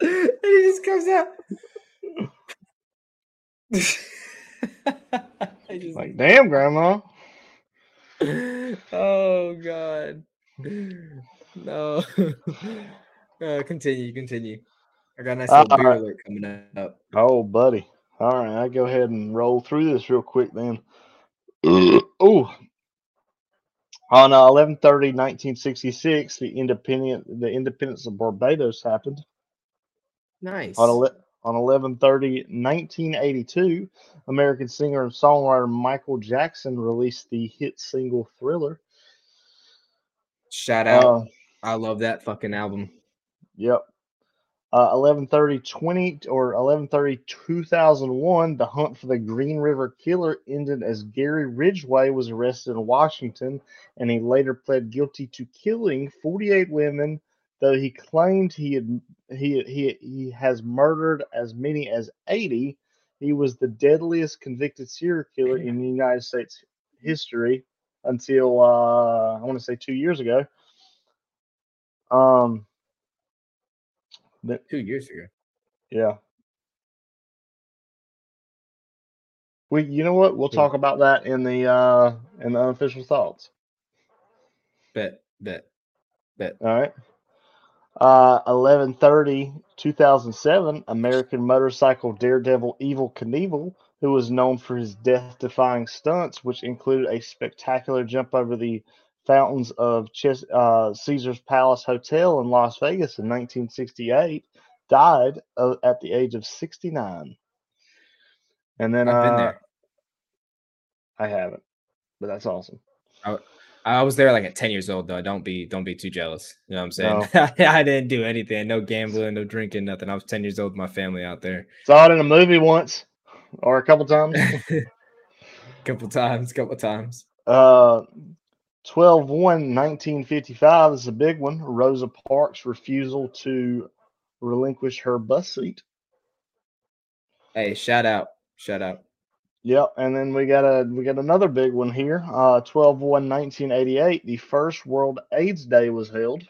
*laughs* and he just comes out. Just- like, damn, grandma. oh god. No. *laughs* uh, continue, continue. I got a nice little beer alert coming up. Oh, buddy. All right, I go ahead and roll through this real quick then. *clears throat* oh, On uh, 11 1966, the independent the independence of Barbados happened. Nice. On, ele- on 11 1982, American singer and songwriter Michael Jackson released the hit single Thriller. Shout out. Uh, I love that fucking album. yep. Uh, 1130 20 or 1130 2001, the hunt for the Green River Killer ended as Gary Ridgway was arrested in Washington and he later pled guilty to killing 48 women, though he claimed he had he he, he has murdered as many as 80. He was the deadliest convicted serial killer in the United States history until uh, I want to say two years ago. Um, Two years ago. yeah. We, you know what? We'll Yeah. talk about that in the uh in the unofficial thoughts. Bet, bet, bet. All right. Uh 1130 2007 American motorcycle daredevil Evel Knievel who was known for his death-defying stunts which included a spectacular jump over the fountains of Ches- uh, Caesar's Palace Hotel in Las Vegas in 1968 died uh, at the age of 69. And then I've been uh, there. I haven't. But that's awesome. I was there like at 10 years old though. Don't be don't be too jealous. You know what I'm saying? *laughs* I didn't do anything. No gambling, no drinking, nothing. I was 10 years old with my family out there. Saw it in a movie once or a couple times. *laughs* couple times, couple times. Uh, 12 1 1955 is a big one. Rosa Parks' refusal to relinquish her bus seat. Hey, shout out. Shout out. Yep, and then we got a we got another big one here. Uh 12 1 1988, the first World AIDS Day was held.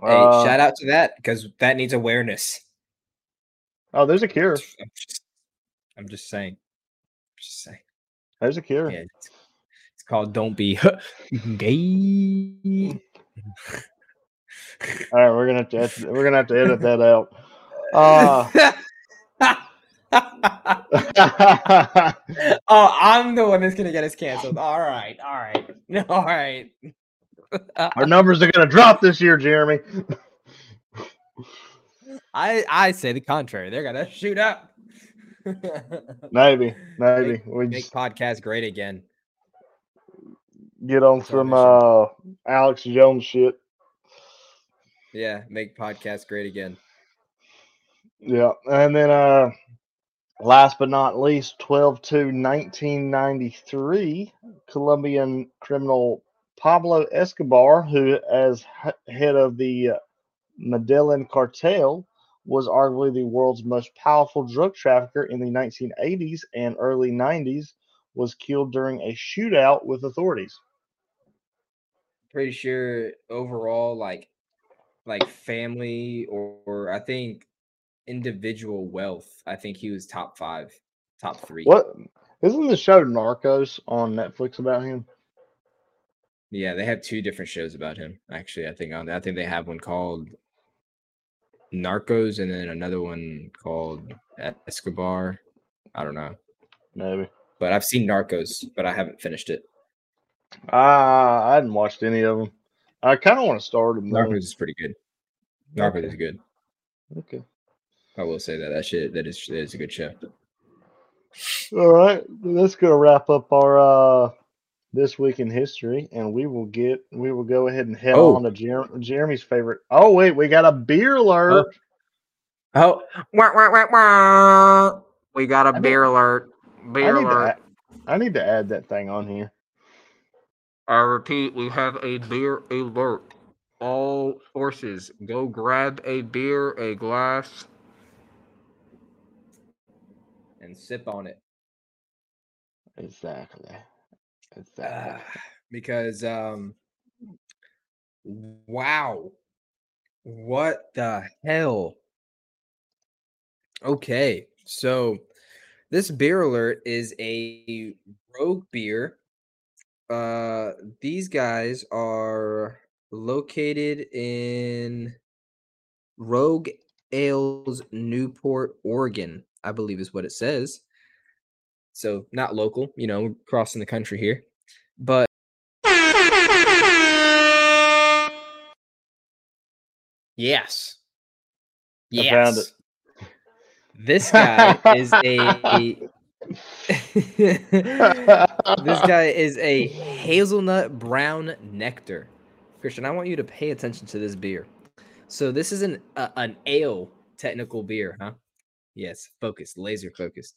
Hey, Uh, shout out to that because that needs awareness. Oh, there's a cure. I'm just, I'm just saying. Just saying. There's a cure. Yeah, called "Don't Be *laughs* Gay." *laughs* All right, we're gonna have to we're gonna have to edit that out. Uh, *laughs* oh, I'm the one that's gonna get us canceled. All right, all right, all right. our numbers are gonna drop this year, Jeremy. I I say the contrary. They're gonna shoot up. Maybe, maybe Make- we Make just podcast great again. Get on That's some uh Alex Jones shit. Yeah, make podcast great again. Yeah, and then uh last but not least, 12 to 1993, Colombian criminal Pablo Escobar, who as head of the Medellin cartel was arguably the world's most powerful drug trafficker in the 1980s and early 90s, was killed during a shootout with authorities. Pretty sure overall, like like family or, or I think individual wealth. I think he was top five, top three. What isn't the show Narcos on Netflix about him? Yeah, they have two different shows about him. Actually, I think on I think they have one called Narcos and then another one called Escobar. I don't know, Maybe. but I've seen Narcos, but I haven't finished it. Uh, I hadn't watched any of them. I kind of want to start them. Though. Narcos is pretty good. Narcos Okay. is good. Okay. I will say that that shit that is that is a good show. All right. That's gonna wrap up our uh this week in history, and we will get we will go ahead and head Oh. on to Jer- Jeremy's favorite. Oh wait, we got a beer alert. Oh, wah, wah, wah, wah. we got I a need- beer alert. I Beer need, to alert. add, I need to add that thing on here. I repeat, we have a beer alert. All horses, go grab a beer, a glass, and sip on it. Exactly. Exactly. Ah, because um wow. What the hell? Okay, so this beer alert is a rogue beer. Uh these guys are located in Rogue Ales, Newport, Oregon, I believe is what it says. So not local, you know, crossing the country here. But yes. Yes. This guy is *laughs* a *laughs* this guy *laughs* is a hazelnut brown nectar. Christian, I want you to pay attention to this beer. So this is an uh, an ale technical beer, huh? Yes, focused, laser focused,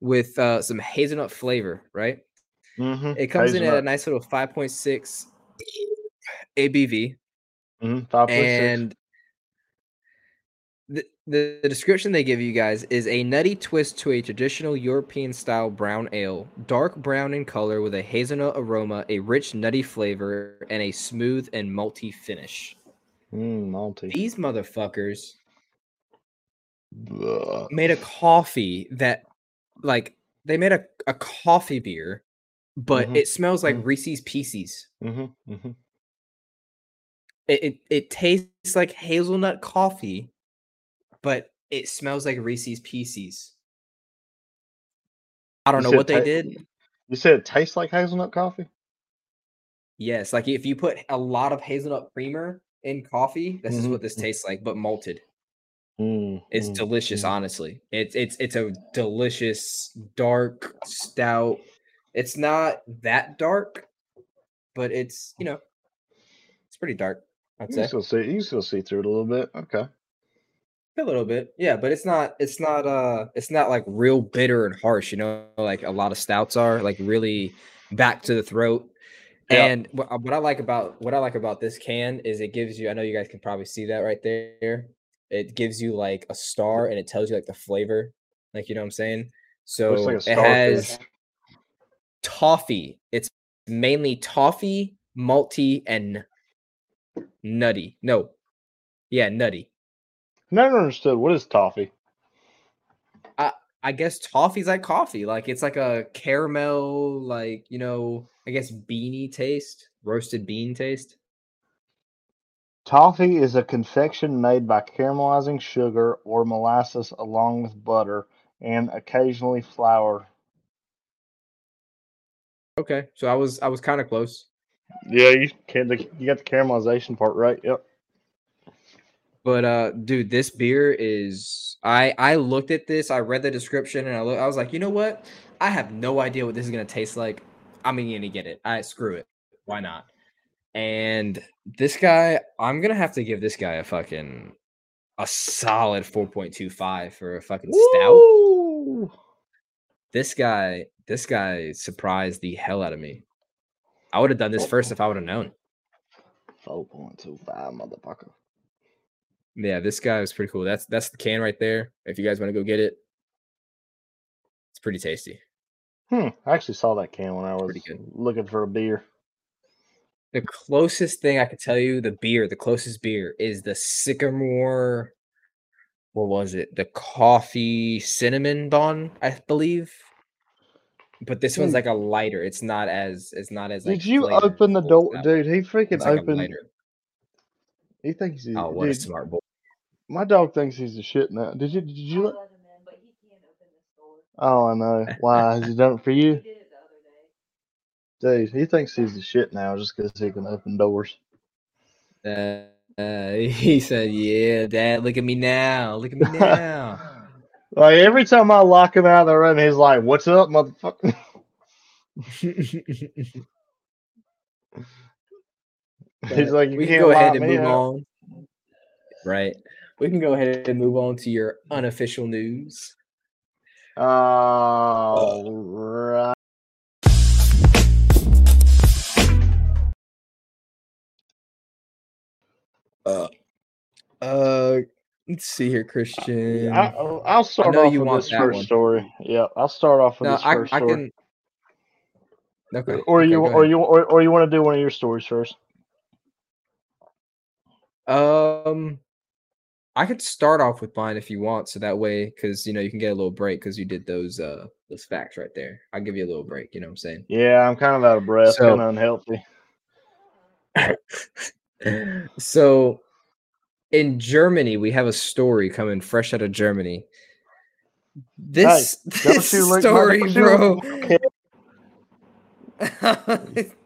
with uh, some hazelnut flavor, right? Mm-hmm. It comes in at a nice little 5.6 ABV. Mm-hmm. And the, the, the description they give you guys is a nutty twist to a traditional European style brown ale, dark brown in color with a hazelnut aroma, a rich nutty flavor, and a smooth and malty finish. Mm, malty. These motherfuckers Ugh. made a coffee that, like, they made a, a coffee beer, but Mhm. it smells like Mhm. Reese's Pieces. Mm-hmm. Mm-hmm. It, it it tastes like hazelnut coffee, but it smells like Reese's Pieces. I don't You know what they did. You said it tastes like hazelnut coffee? Yes, like if you put a lot of hazelnut creamer in coffee, this is Mhm, what this mhm. tastes like, but malted. Mm, It's mm, delicious, mm. honestly. It's it's it's a delicious dark stout. It's not that dark, but it's you know, it's pretty dark. I'd You say still see. You can still see through it a little bit. Okay. A little bit, yeah, but it's not it's not uh it's not like real bitter and harsh. You know, like a lot of stouts are like really back to the throat. Yeah. And what, what I like about what I like about this can is it gives you. I know you guys can probably see that right there. It gives you like a star and it tells you like the flavor, like you know what I'm saying. So like it has toffee. It's mainly toffee, malty, and nutty. No, yeah, nutty. Never understood what is toffee. I I guess toffee's like coffee. Like it's like a caramel, like you know, I guess beanie taste, roasted bean taste. Toffee is a confection made by caramelizing sugar or molasses along with butter and occasionally flour. Okay, so I was I was kind of close, Yeah, you can. You got the caramelization part right. Yep. But uh, dude, this beer is. I I looked at this, I read the description, and I look, I was like, you know what? I have no idea what this is gonna taste like. I'm gonna get it. I screw it. Why not? And this guy, I'm gonna have to give this guy a fucking a solid 4.25 for a fucking stout. This guy this guy surprised the hell out of me i would have done this first if i would have known Four point two five, motherfucker. Yeah this guy was pretty cool that's that's the can right there if you guys want to go get it it's pretty tasty Hmm. I actually saw that can when I was looking for a beer. the closest thing i could tell you the beer the closest beer is the sycamore what was it the coffee cinnamon bon i believe but this one's Hmm. like a lighter it's not as it's not as like Did you open the door, dude? He freaking like opened. He thinks he's. oh what a smart boy my dog thinks he's the shit now. Did you? Did you? Let, oh, I know. Why has he done it for *laughs* you, dude? He thinks he's the shit now just because he can open doors. Uh, uh, *laughs* he said, "Yeah, Dad, look at me now. Look at me now." *laughs* Like every time I lock him out of the room, he's like, "What's up, motherfucker?" he's like, "You we can can't go lock ahead and me move out." on. Right. We can go ahead and move on to your unofficial news. All right. Uh, uh let's see here, Christian. I, I'll start know off with this first one. story. Yeah, I'll start off with no, this I, first I story. can. Okay. or okay, you, or you, or, or you want to do one of your stories first? Um, I could start off with mine if you want, so that way, because you know you can get a little break because you did those uh those facts right there. I'll give you a little break. You know what I'm saying? Yeah, I'm kind of out of breath, So- kind of unhealthy. *laughs* so in Germany, we have a story coming fresh out of Germany. This, don't *laughs* this you lick my- story, bro. *laughs*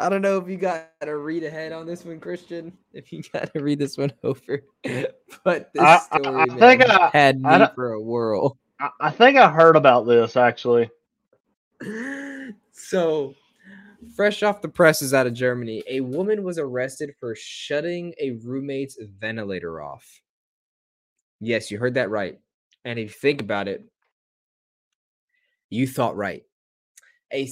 I don't know if you got to read ahead on this one, Christian. If you *laughs* got to read this one over, *laughs* but this I- I- story I man, think I- had me I for a whirl. I, I think I heard about this actually. so Fresh off the presses out of Germany, a woman was arrested for shutting a roommate's ventilator off. Yes, you heard that right. And if you think about it, you thought right. A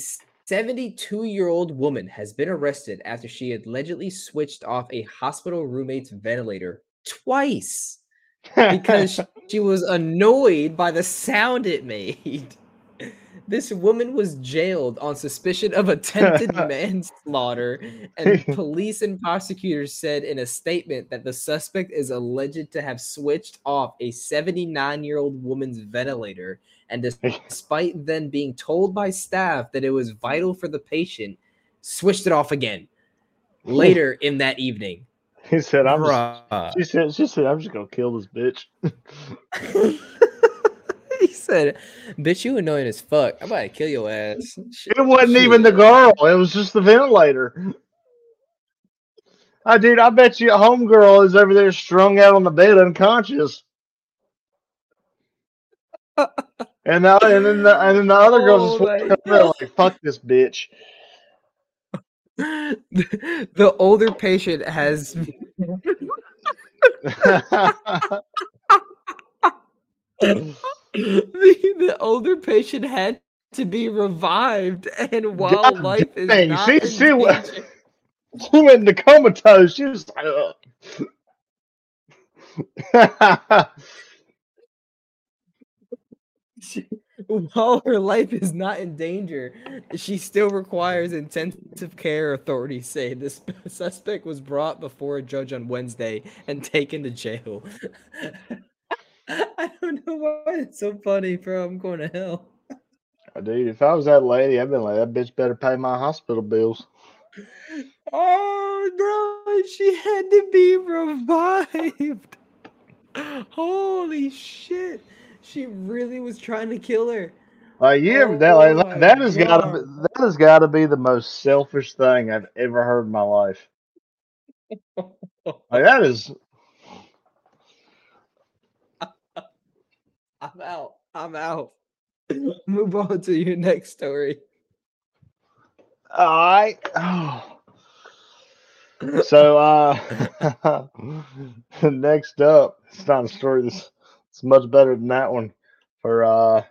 72 year old woman has been arrested after she allegedly switched off a hospital roommate's ventilator twice because *laughs* she was annoyed by the sound it made. This woman was jailed on suspicion of attempted *laughs* manslaughter, and *laughs* police and prosecutors said in a statement that the suspect is alleged to have switched off a 79 year old woman's ventilator. And despite then being told by staff that it was vital for the patient, switched it off again *laughs* later in that evening. he said, "I'm." Just, Bruh. she said, "She said I'm just gonna kill this bitch." *laughs* he said, "Bitch, you annoying as fuck. I'm about to kill your ass." Shit. It wasn't even the girl. It was just the ventilator. I dude, I bet you a homegirl is over there strung out on the bed unconscious. *laughs* And now, and then the and then the other girl just Oh walked my up there like, "Fuck this bitch." the, *laughs* the older patient has the, the older patient had to be revived, and while God life is dang, not she- in she wa- danger- *laughs* she went into comatose. She was like, "Ugh." *laughs* she- while her life is not in danger, she still requires intensive care. Authorities say this suspect was brought before a judge on Wednesday and taken to jail. *laughs* *laughs* I don't know why it's so funny, bro. I'm going to hell. Oh, dude, if I was that lady, I'd been like, that bitch better pay my hospital bills. Oh no, she had to be revived. Holy shit. She really was trying to kill her. Like you ever Oh that like, that has got to that has got to be the most selfish thing I've ever heard in my life. *laughs* Like that is I'm out. I'm out. *laughs* Move on to your next story. all right. Oh. So uh *laughs* next up, it's not a story that's it's much better than that one for uh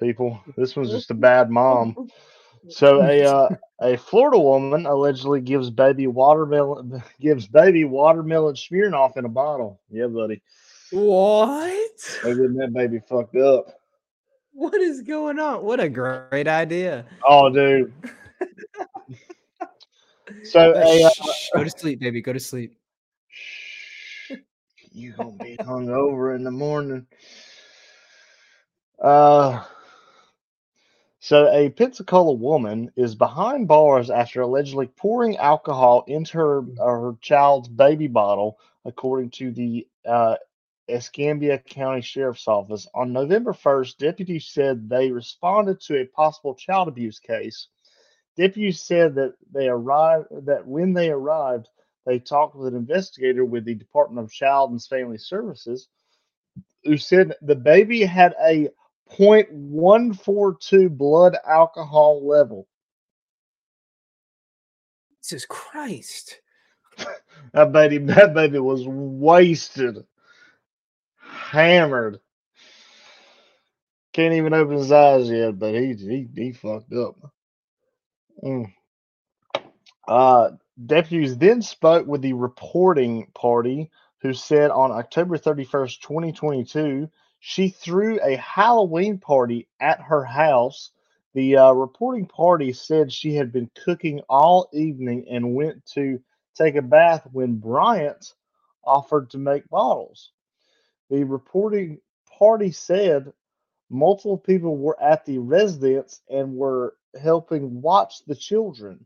people. This one's just a bad mom. So a uh, a Florida woman allegedly gives baby watermelon gives baby watermelon Smirnoff in a bottle. Yeah, buddy. What? Getting that baby fucked up. What is going on? What a great idea. Oh, dude. so Uh, a, uh, shh, shh, go to sleep, baby. Go to sleep. You gonna be hungover in the morning. Uh, so a Pensacola woman is behind bars after allegedly pouring alcohol into her, uh, her child's baby bottle, according to the uh, Escambia County Sheriff's Office. On November 1st, deputies said they responded to a possible child abuse case. Deputies said that they arrived that when they arrived, they talked with an investigator with the Department of Child and Family Services who said the baby had a 0.142 blood alcohol level. Jesus Christ. *laughs* That baby, that baby was wasted, hammered. Can't even open his eyes yet, but he he, he fucked up. Mm. Uh, deputies then spoke with the reporting party, who said on October 31st, 2022, she threw a Halloween party at her house. The uh, reporting party said she had been cooking all evening and went to take a bath when Bryant offered to make bottles. The reporting party said multiple people were at the residence and were helping watch the children.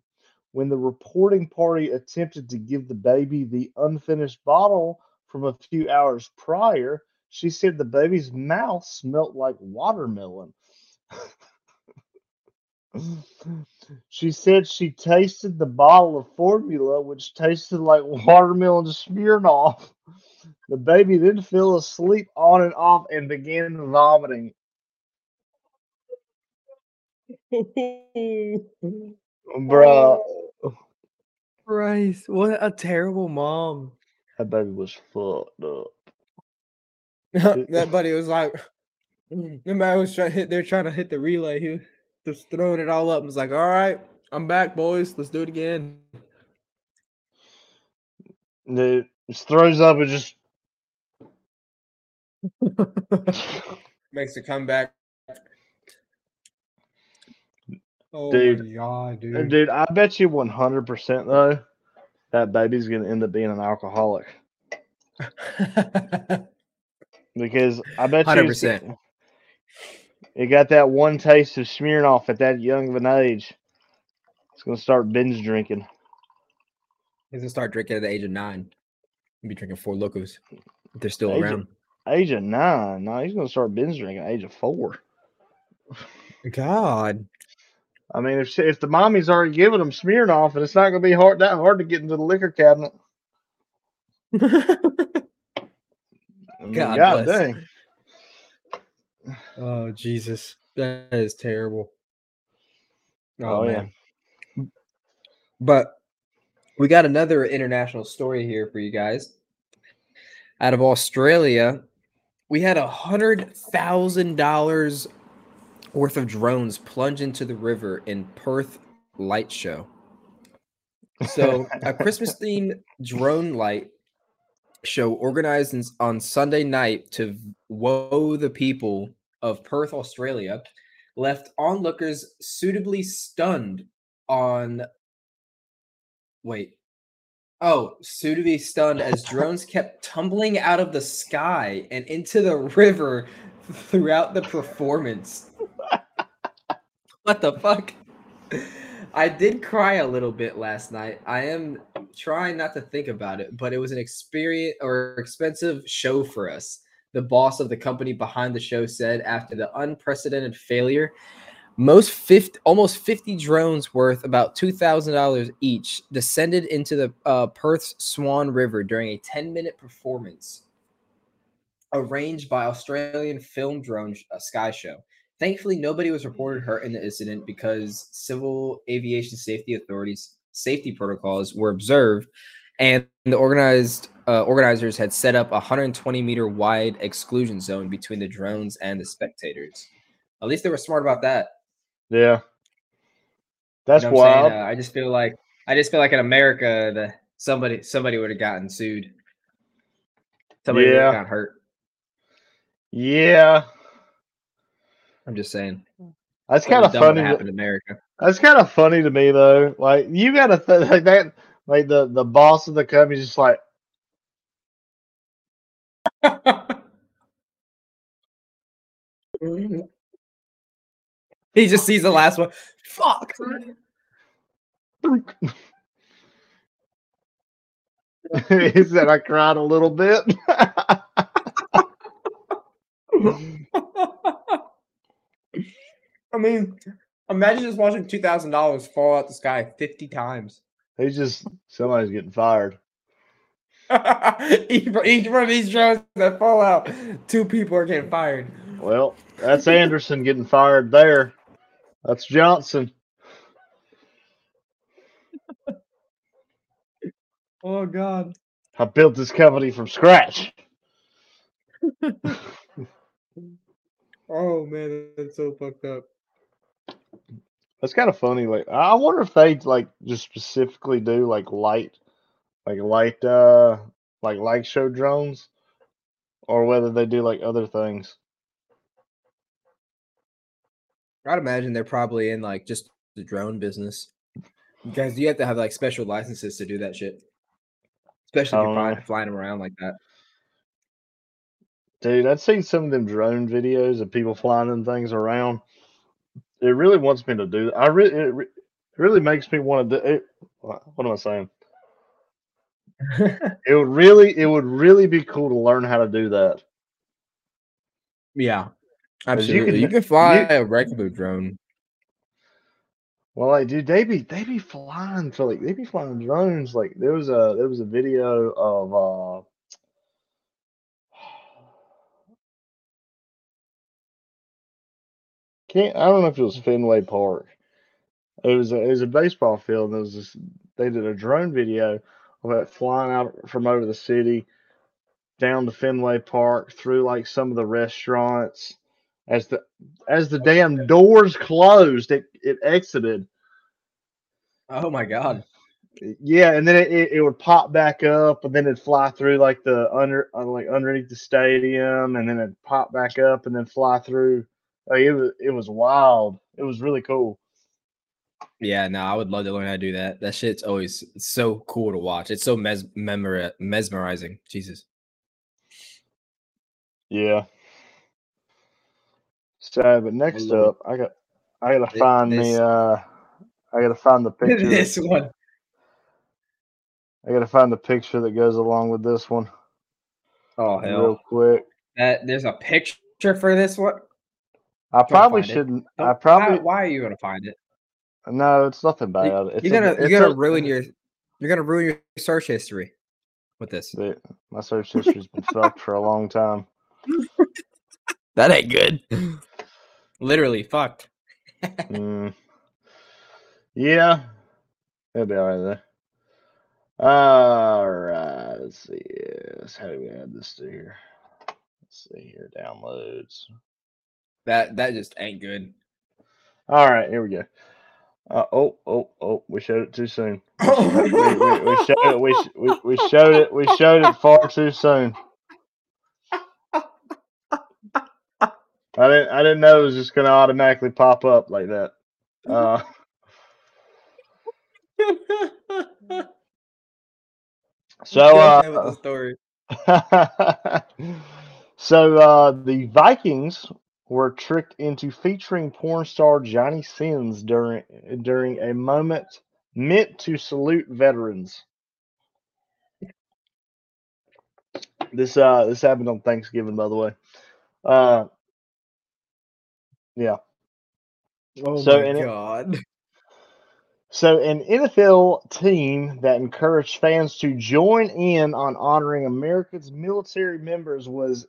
When the reporting party attempted to give the baby the unfinished bottle from a few hours prior, she said the baby's mouth smelt like watermelon. she said she tasted the bottle of formula, which tasted like *laughs* watermelon Smirnoff. The baby then fell asleep on and off and began vomiting. Bro, Christ, what a terrible mom. that baby was fucked up. *laughs* that buddy was like, *clears throat* the man was trying to hit. They're trying to hit the relay. He was just throwing it all up. and was like, "All right, I'm back, boys. Let's do it again." Dude, just throws up and just *laughs* Makes a comeback. Oh Dude. my god, dude! dude, I bet you one hundred percent though, that baby's gonna end up being an alcoholic *laughs* because I bet you 100%. It got that one taste of Smirnoff at that young of an age. It's gonna start binge drinking. He's gonna start drinking at the age of nine. Be drinking Four Lokos if they're still Age of- around. Age of nine, no, he's gonna start binge drinking at age of four. God. I mean, if she, if the mommy's already giving him Smirnoff, and it's not gonna be hard that hard to get into the liquor cabinet. I *laughs* mean, mm, God dang. oh Jesus, that is terrible. Oh, oh yeah. But we got another international story here for you guys. Out of Australia, we had a hundred thousand dollars worth of drones plunge into the river in Perth light show. So a *laughs* Christmas themed drone light show organized on Sunday night to woe the people of Perth, Australia, left onlookers suitably stunned on wait. Oh, soon to be stunned as drones kept tumbling out of the sky and into the river throughout the performance. what the fuck? I did cry a little bit last night. I am trying not to think about it, but it was an experience or expensive show for us. The boss of the company behind the show said after the unprecedented failure, most 50, almost 50 drones worth about $2,000 each descended into the uh, Perth's Swan River during a 10 minute performance arranged by Australian film drone uh, sky show. Thankfully, nobody was reported hurt in the incident because civil aviation safety authorities safety protocols were observed, and the organized uh, organizers had set up a 120 meter wide exclusion zone between the drones and the spectators. At least they were smart about that. Yeah. You That's know wild. Uh, I just feel like I just feel like in America, that somebody somebody would have gotten sued. Somebody Yeah. got hurt. yeah. I'm just saying. That's kind of funny. to- happen in America. That's kind of funny to me though. Like you gotta th- *laughs* like that. Like the the boss of the company's just like, *laughs* he just sees the last one. Fuck. *laughs* he said I cried a little bit. *laughs* I mean, imagine just watching two thousand dollars fall out the sky fifty times. He's just somebody's getting fired. *laughs* each, each one of these drones that fall out, two people are getting fired. Well, that's Anderson getting fired there. That's Johnson. *laughs* Oh God. I built this company from scratch. *laughs* Oh man, that's so fucked up. That's kind of funny. Like, I wonder if they like just specifically do like light, like light, uh, like light show drones, or whether they do like other things. I'd imagine they're probably in like just the drone business. Because you have to have like special licenses to do that shit. Especially if you're um flying, flying them around like that. Dude, I've seen some of them drone videos of people flying them things around. It really wants me to do. that. I really, it, re- it really makes me want to do. It, what am I saying? *laughs* It would really, it would really be cool to learn how to do that. yeah. You Absolutely. You can- can, fly you- a regular drone. Well, like, dude, they be they be flying for like they be flying drones. Like, there was a there was a video of uh can't. I don't know if it was Fenway Park. It was a, it was a baseball field. And there was this. They did a drone video of it flying out from over the city, down to Fenway Park, through like some of the restaurants. As the as the damn doors closed, it it exited. Oh my god. Yeah, and then it, it, it would pop back up, and then it'd fly through like the under uh, like underneath the stadium, and then it'd pop back up, and then fly through. Like, it was it was wild. It was really cool. Yeah, no, I would love to learn how to do that. That shit's always so cool to watch. It's so mes- mesmerizing. Jesus. Yeah. So, but next love up, I got I gotta find this- the uh I gotta find the *laughs* picture. this one. I gotta find the picture that goes along with this one Oh real hell. Real quick. That there's a picture for this one. I probably find it. shouldn't. I probably Why, why are you gonna find it? no. It's nothing You- bad. It's You're gonna it's you're gonna a- ruin your you're gonna ruin your search history with this. the- My search history's been *laughs* fucked for a long time. That ain't good. Literally fucked. Mm. Yeah, it'll be all right there. All right, let's see. Yes, how do we add this to here? Let's see here. Downloads. That that just ain't good. All right, here we go. Uh, oh, oh, oh! We showed it too soon. We, *laughs* we, we, we showed it. We, we we showed it. We showed it far too soon. I didn't. I didn't know it was just going to automatically pop up like that. Uh, *laughs* so, Go ahead with uh, the story. *laughs* so uh, the Vikings were tricked into featuring porn star Johnny Sins during during a moment meant to salute veterans. This uh this happened on Thanksgiving, by the way. Uh, yeah. Oh so my it- god. *laughs* So, an NFL team that encouraged fans to join in on honoring America's military members was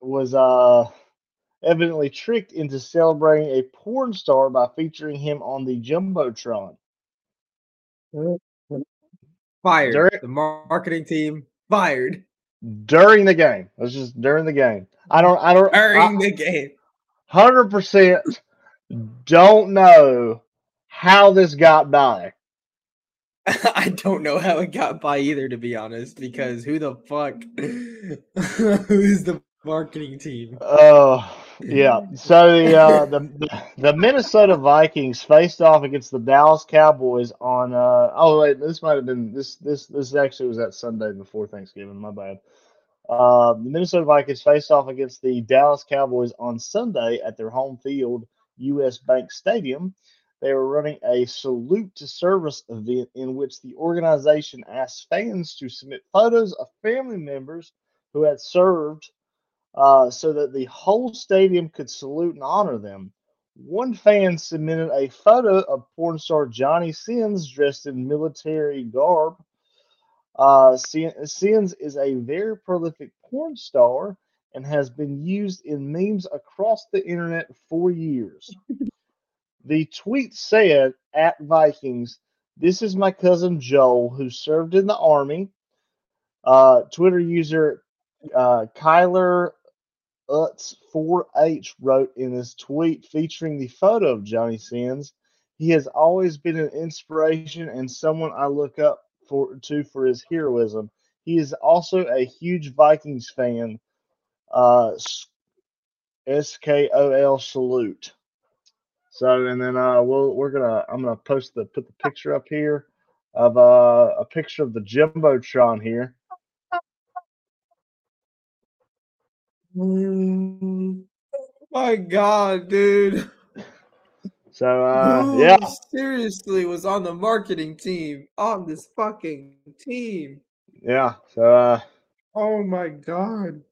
was uh evidently tricked into celebrating a porn star by featuring him on the jumbotron. *laughs* Fired. During- the marketing team fired during the game. It was just during the game. I don't. I don't. during the game. Hundred percent. Don't know how this got by. *laughs* I don't know how it got by either, to be honest, because who the fuck? *laughs* Who's the marketing team? Oh, *laughs* yeah. So the, uh, the the Minnesota Vikings faced off against the Dallas Cowboys on. Uh, oh wait, this might have been this this this actually was that Sunday before Thanksgiving. My bad. Uh, the Minnesota Vikings faced off against the Dallas Cowboys on Sunday at their home field, U.S. Bank Stadium. They were running a salute to service event in which the organization asked fans to submit photos of family members who had served uh, so that the whole stadium could salute and honor them. One fan submitted a photo of porn star Johnny Sins dressed in military garb. Uh, Sin- Sins is a very prolific porn star and has been used in memes across the internet for years. *laughs* the tweet said, at Vikings, this is my cousin Joel, who served in the Army. Uh, Twitter user uh, Kyler Utz 4H wrote in his tweet featuring the photo of Johnny Sins. He has always been an inspiration and someone I look up for to for his heroism. He is also a huge Vikings fan. Uh, SKOL salute. So and then uh we'll we're gonna I'm gonna post the put the picture up here of uh a picture of the Jumbotron here. My God, dude. So uh Who yeah. seriously was on the marketing team on this fucking team. Yeah. So uh Oh my God.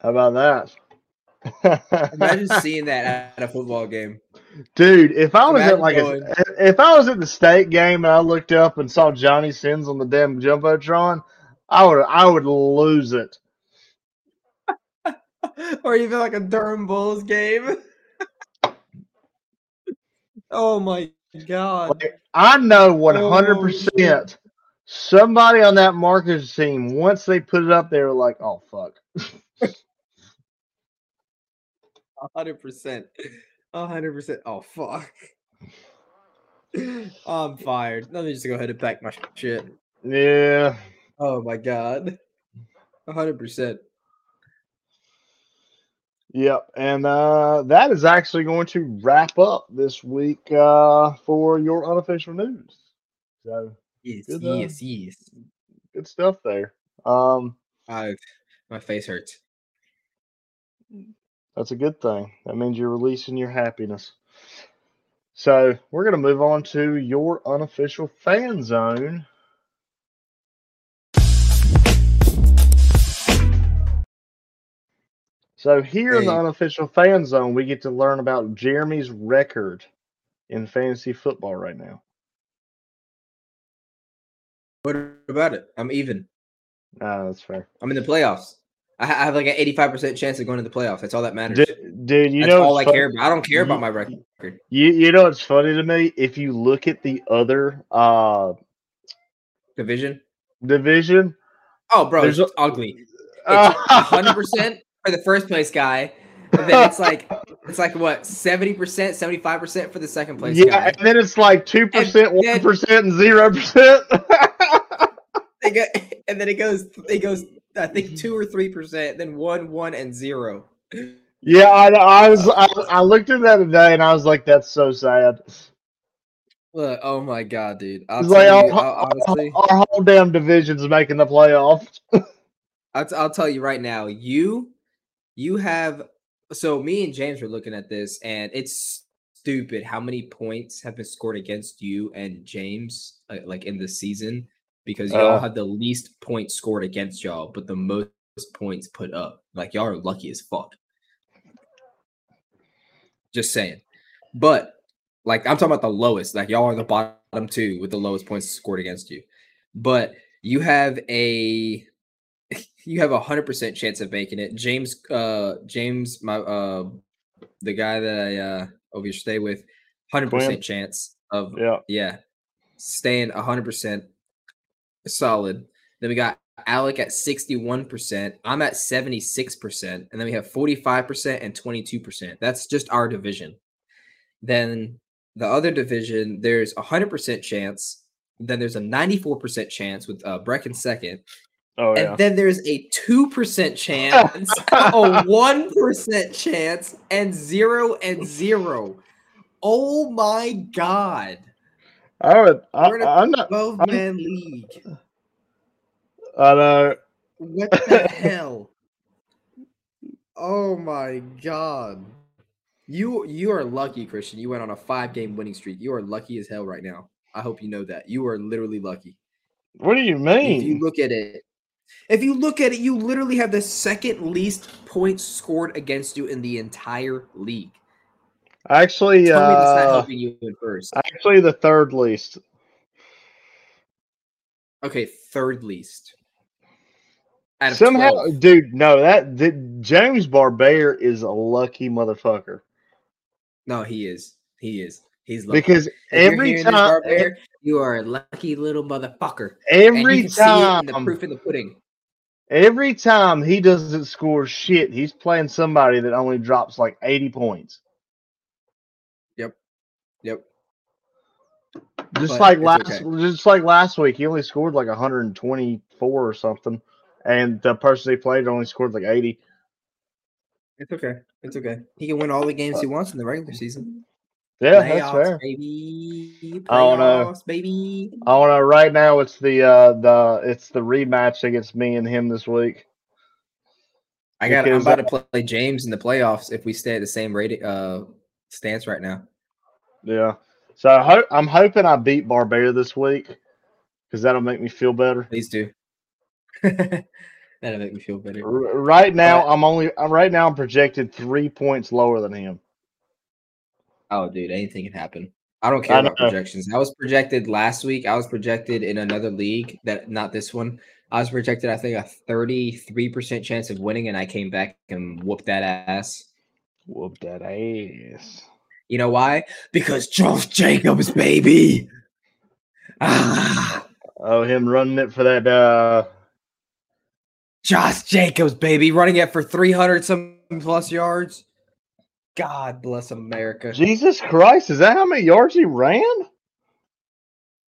how about that? Imagine *laughs* seeing that at a football game. Dude, if I was at like going- a, if I was at the state game and I looked up and saw Johnny Sins on the damn jumbotron, I would I would lose it. *laughs* or even like a Durham Bulls game. Oh my god! Like, I know oh, one hundred percent. Somebody on that marketing team, once they put it up, they were like, "Oh fuck." hundred percent, hundred percent. Oh fuck! *laughs* I'm fired. Let me just go ahead and pack my shit. Yeah. Oh my god, hundred percent. Yep. And uh, that is actually going to wrap up this week uh, for your unofficial news. So Yes, Good, uh, yes, yes. good stuff there. Um, I, my face hurts. that's a good thing. That means you're releasing your happiness. So we're going to move on to your unofficial fan zone. So here in the unofficial fan zone, we get to learn about Jeremy's record in fantasy football right now. What about it? I'm even. Ah, that's fair. I'm in the playoffs. I have like an 85% chance of going to the playoffs. That's all that matters. Dude, dude you That's know all I what's fun- care about. I don't care You- about my record. You you know it's funny to me? If you look at the other uh Division. division, Oh, bro, There's it's a- ugly. *laughs* It's 100% for the first place guy. And then it's like *laughs* it's like what 70%, 75% for the second place yeah, guy. and then it's like two percent, And then- one percent, and zero percent. *laughs* Go, and then it goes it goes I think 2 or 3%, then 1 1 and 0. Yeah, I, I was I, I looked at that today and I was like, that's so sad. Look, oh my god, dude. It's like you, our, honestly, our whole damn division's making the playoffs. *laughs* I'll, t- I'll tell you right now, you you have so me and James were looking at this, and it's stupid how many points have been scored against you and James uh, like in the season because y'all Uh. have the least points scored against y'all, but the most points put up. Like y'all are lucky as fuck. Just saying, but like I'm talking about the lowest. Like y'all are the bottom two with the lowest points scored against you, but you have a you have a hundred percent chance of making it. James, uh, James, my uh, the guy that I uh over stay with, hundred percent chance of Yeah. yeah, staying hundred percent solid. Then we got Alec at sixty-one percent. I'm at seventy-six percent, and then we have forty-five percent and twenty-two percent. That's just our division. Then the other division, there's a hundred percent chance. Then there's a ninety-four percent chance with uh, Brecken second. Oh And yeah. then there's a 2% chance, *laughs* a 1% chance, and 0 and 0. Oh my God. I would. I, We're in a- I'm not. 12 I'm- man league. I know. What *laughs* the hell? Oh my God. You you are lucky, Christian. You went on a five game winning streak. You are lucky as hell right now. I hope you know that. You are literally lucky. What do you mean? If you look at it, if you look at it, you literally have the second least points scored against you in the entire league. Actually, Tell me that's not uh, helping you in first. actually, the third least. Okay, third least. Out of Somehow, 12. dude, no, that the, James Barber is a lucky motherfucker No, he is. He is. He's lucky. because If every time, you are a lucky little motherfucker. Every you can see it time, the proof in the pudding. every time he doesn't score shit, he's playing somebody that only drops like eighty points. Yep. Yep. Just But like last, okay. just like last week, he only scored like 124 or something, and the person he played only scored like 80. It's okay. It's okay. He can win all the games he wants in the regular season. Yeah, that's fair. baby. I don't know. Playoffs, baby. I don't know. Right now, it's the uh the it's the rematch against me and him this week. I got. I'm about to play James in the playoffs if we stay at the same rating uh stance right now. Yeah. So I ho- I'm hoping I beat Barber this week because that'll make me feel better. Please do. *laughs* That'll make me feel better. R- right now, But- I'm only I'm right now I'm projected three points lower than him. Oh, dude, anything can happen. I don't care I about know. projections. I was projected last week. I was projected in another league that not this one. I was projected, I think, a 33% chance of winning, and I came back and whooped that ass. Whoop that ass. You know why? Because Josh Jacobs, baby. Ah, Oh, him running it for that. uh Josh Jacobs, baby, running it for 300 some plus yards. God bless America. Jesus Christ! Is that how many yards he ran?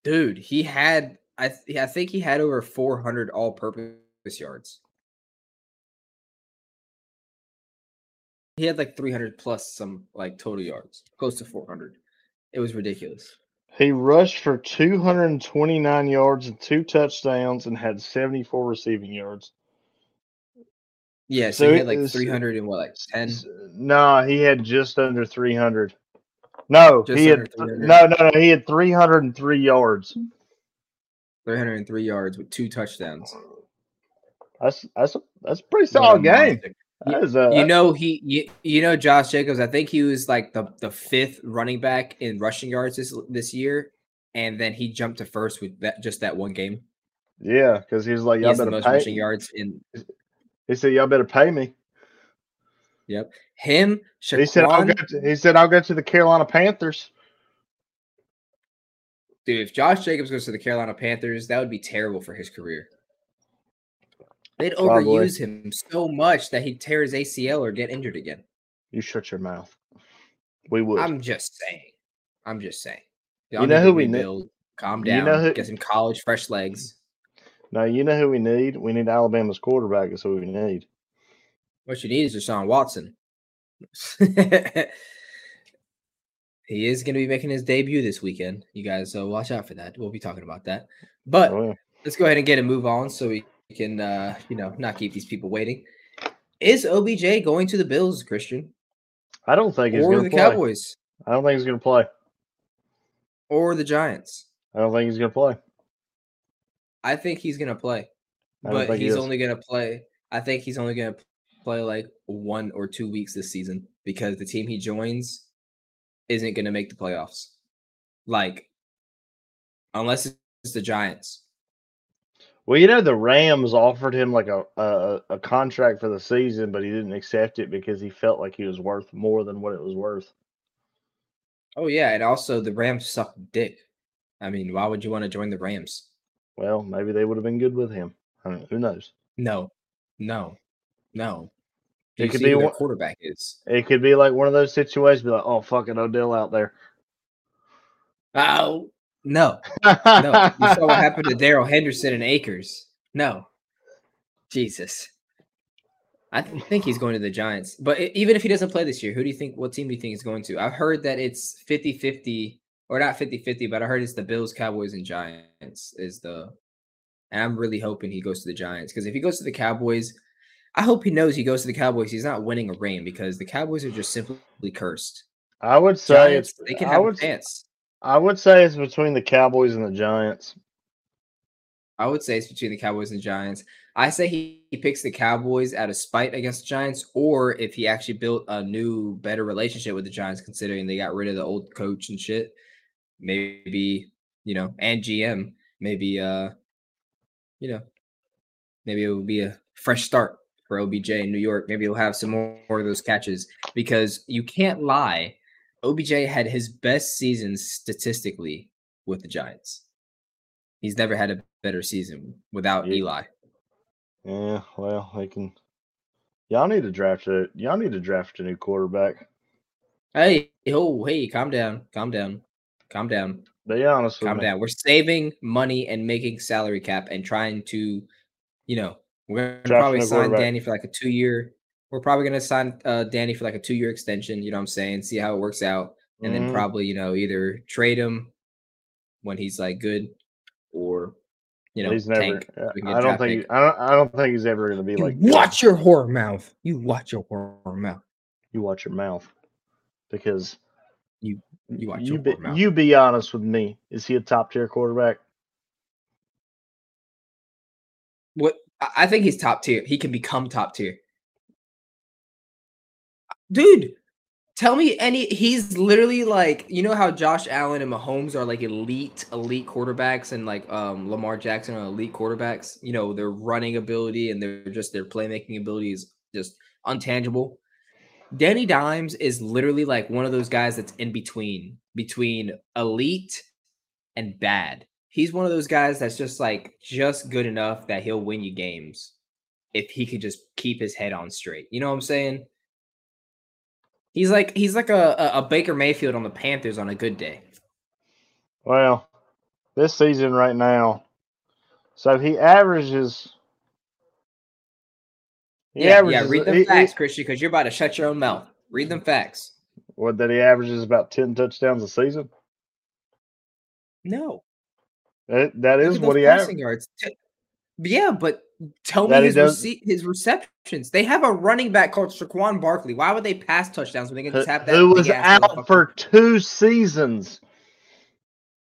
Dude, he had I th- I think he had over 400 all-purpose yards. He had like 300 plus some like total yards, close to 400. It was ridiculous. He rushed for 229 yards and two touchdowns and had 74 receiving yards. Yeah, so, So he had like uh, 300 and what, like 10? S- No, he had just under 300. No, Just he had no, no, no. He had 303 yards. 303 yards with two touchdowns. That's that's a that's a pretty solid game. A You know he you, you know Josh Jacobs. I think he was like the the fifth running back in rushing yards this this year, and then he jumped to first with that just that one game. yeah, because he was like, y'all has the most pay. rushing yards in. He said, y'all better pay me. Yep, him. He said, I'll go. To, he said, I'll go to the Carolina Panthers. dude. If Josh Jacobs goes to the Carolina Panthers, that would be terrible for his career. They'd oh, Probably. overuse him so much that he'd tear his ACL or get injured again. You shut your mouth. We would. I'm just saying. I'm just saying. You Y'all know who we ne- rebuild. Calm you down. know who- Get some college fresh legs. Now you know who we need. We need Alabama's quarterback. Is who we need. What you need is Deshaun Watson. *laughs* he is going to be making his debut this weekend. You guys, so watch out for that. We'll be talking about that. But Oh, yeah. let's go ahead and get a move on so we can, uh, you know, not keep these people waiting. Is OBJ going to the Bills, Christian, I don't think he's going the to play. Cowboys, I don't think he's going to play. or the Giants? I don't think he's going to play. I think he's going to play, but think he he's only going to play. I think he's only going to play like one or two weeks this season because the team he joins isn't going to make the playoffs. Like, unless it's the Giants. Well, you know the Rams offered him like a, a a contract for the season, but he didn't accept it because he felt like he was worth more than what it was worth. Oh yeah, and also the Rams suck dick. I mean, why would you want to join the Rams? Well, maybe they would have been good with him. I don't who knows? No, no, no. Do It could be one- quarterback is? It could be like one of those situations. Be like, oh, fucking Odell out there. Oh no, no. You saw what happened to Darrell Henderson and Akers. No, Jesus. I th- think he's going to the Giants. But even if he doesn't play this year, who do you think? What team do you think he's going to? I've heard that it's 50-50, or not 50-50, but I heard it's the Bills, Cowboys, and Giants is the. And I'm really hoping he goes to the Giants because if he goes to the Cowboys, I hope he knows he goes to the Cowboys. He's not winning a ring because the Cowboys are just simply cursed. I would say Giants, it's. they can I have a chance. I would say it's between the Cowboys and the Giants. I would say it's between the Cowboys and Giants. I say he, he picks the Cowboys out of spite against the Giants, or if he actually built a new, better relationship with the Giants, considering they got rid of the old coach and shit. Maybe, you know, and GM, maybe uh, you know, maybe it will be a fresh start for OBJ in New York. Maybe he'll have some more, more of those catches because you can't lie. OBJ had his best season statistically with the Giants. He's never had a better season without Yeah. Eli. Yeah, well, they can. Y'all need to draft a. Y'all need to draft a new quarterback. Hey, oh, hey, calm down, calm down, calm down, Be honest calm me. down. We're saving money and making salary cap and trying to, you know, we're gonna probably sign. Danny for like a two year. We're probably gonna sign uh, Danny for like a two year extension. You know what I'm saying? See how it works out, and then Mhm. probably you know either trade him when he's like good, or you know he's never. tank. uh, we can get I don't think. pick. I don't. I don't think he's ever going to be You like. watch your whore mouth. You watch your whore mouth. You watch your mouth, because You watch you your be, whore you be honest with me. Is he a top tier quarterback? What I I think he's top tier. He can become top tier. Dude, Tell me any. He's literally like you know how Josh Allen and Mahomes are like elite, elite quarterbacks, and like um Lamar Jackson are elite quarterbacks. You know their running ability and their just their playmaking ability is just untangible. Danny Dimes is literally like one of those guys that's in between between elite and bad. He's one of those guys that's just like just good enough that he'll win you games if he could just keep his head on straight. You know what I'm saying? He's like he's like a, a, Baker Mayfield on the Panthers on a good day. Well, this season right now, so he averages. Yeah, yeah. Read them he- he- facts, Christian, because you're about to shut your own mouth. Read them facts. What that he averages about ten touchdowns a season. No, That, that is at what he averages. yards. Yeah, but tell That me his rece- his receptions. They have a running back called Saquon Barkley. Why would they pass touchdowns when they can just have that? who was out for two seasons?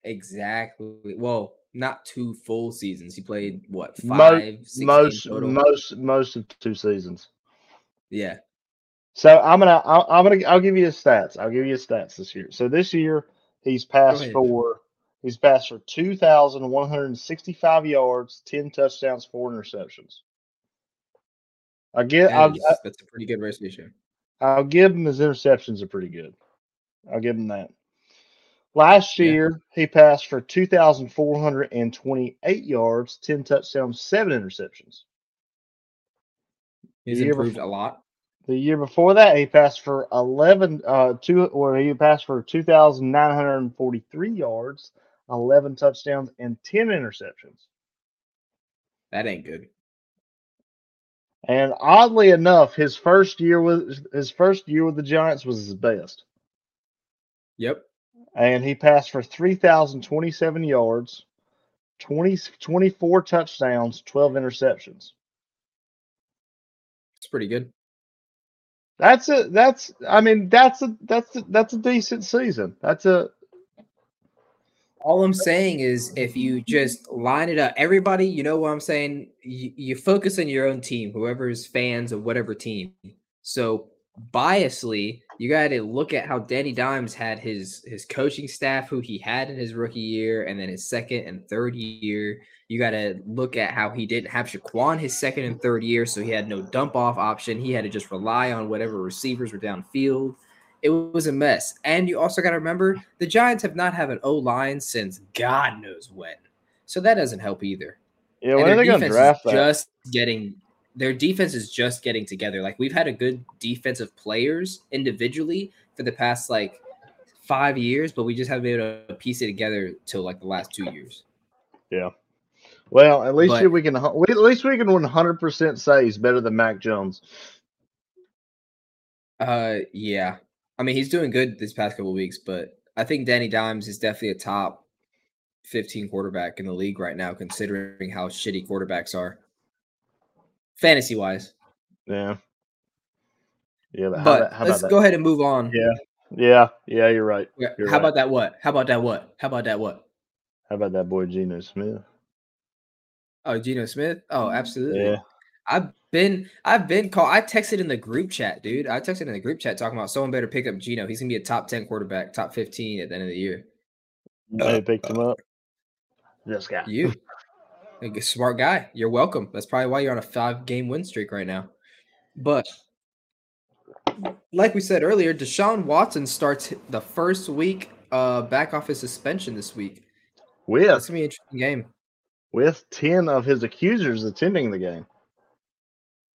exactly? Well, not two full seasons. He played what five, six most most most of two seasons. yeah, So I'm gonna I'll, I'm gonna I'll give you his stats. I'll give you his stats this year. So this year he's passed for he's passed for two thousand one hundred sixty five yards, ten touchdowns, four interceptions. I get that that's a pretty good ratio. I'll give him his interceptions are pretty good. I'll give him that. Last Yeah. year he passed for two thousand four hundred and twenty eight yards, ten touchdowns, seven interceptions. He's improved before- a lot. The year before that, he passed for eleven, uh, two, or he passed for two thousand nine hundred and forty-three yards, eleven touchdowns, and ten interceptions. That ain't good. And oddly enough, his first year with his first year with the Giants was his best, Yep. And he passed for three thousand twenty-seven yards, 20, 24 touchdowns, twelve interceptions. It's pretty good. That's a that's I mean that's a that's a, that's a decent season. That's a All I'm saying is, if you just line it up, everybody, you know what I'm saying? You, you focus on your own team, whoever's fans of whatever team. So, biasly, you got to look at how Danny Dimes had his his coaching staff, who he had in his rookie year, and then his second and third year. You got to look at how he didn't have Shaquan his second and third year, so he had no dump off option. He had to just rely on whatever receivers were downfield. It was a mess. And you also got to remember the Giants have not had an O line since God knows when. So that doesn't help either. yeah. When are they going to draft that? just getting their defense is just getting together. Like we've had a good defensive players individually for the past like five years, but we just haven't been able to piece it together till like the last two years. Yeah. Well, at least But- we can. At least we can one hundred percent say he's better than Mac Jones. Uh, yeah. I mean, he's doing good this past couple weeks, but I think Danny Dimes is definitely a top 15 quarterback in the league right now, considering how shitty quarterbacks are, fantasy wise. Yeah. Yeah, but, how But about, let's go ahead and move on. Yeah. Yeah, yeah, you're right. You're How right. about that? What? How about that? What? How about that? What? How about that boy Geno Smith? Oh, Geno Smith. Oh, absolutely. Yeah. I've been, I've been called. I texted in the group chat, dude. I texted in the group chat talking about someone better pick up Geno. He's gonna be a top ten quarterback, top fifteen at the end of the year. They uh, picked uh, him up. This guy. You, a smart guy. You're welcome. That's probably why you're on a five game win streak right now. But like we said earlier, Deshaun Watson starts the first week uh back off his suspension this week. With gonna be an interesting game. with ten of his accusers attending the game.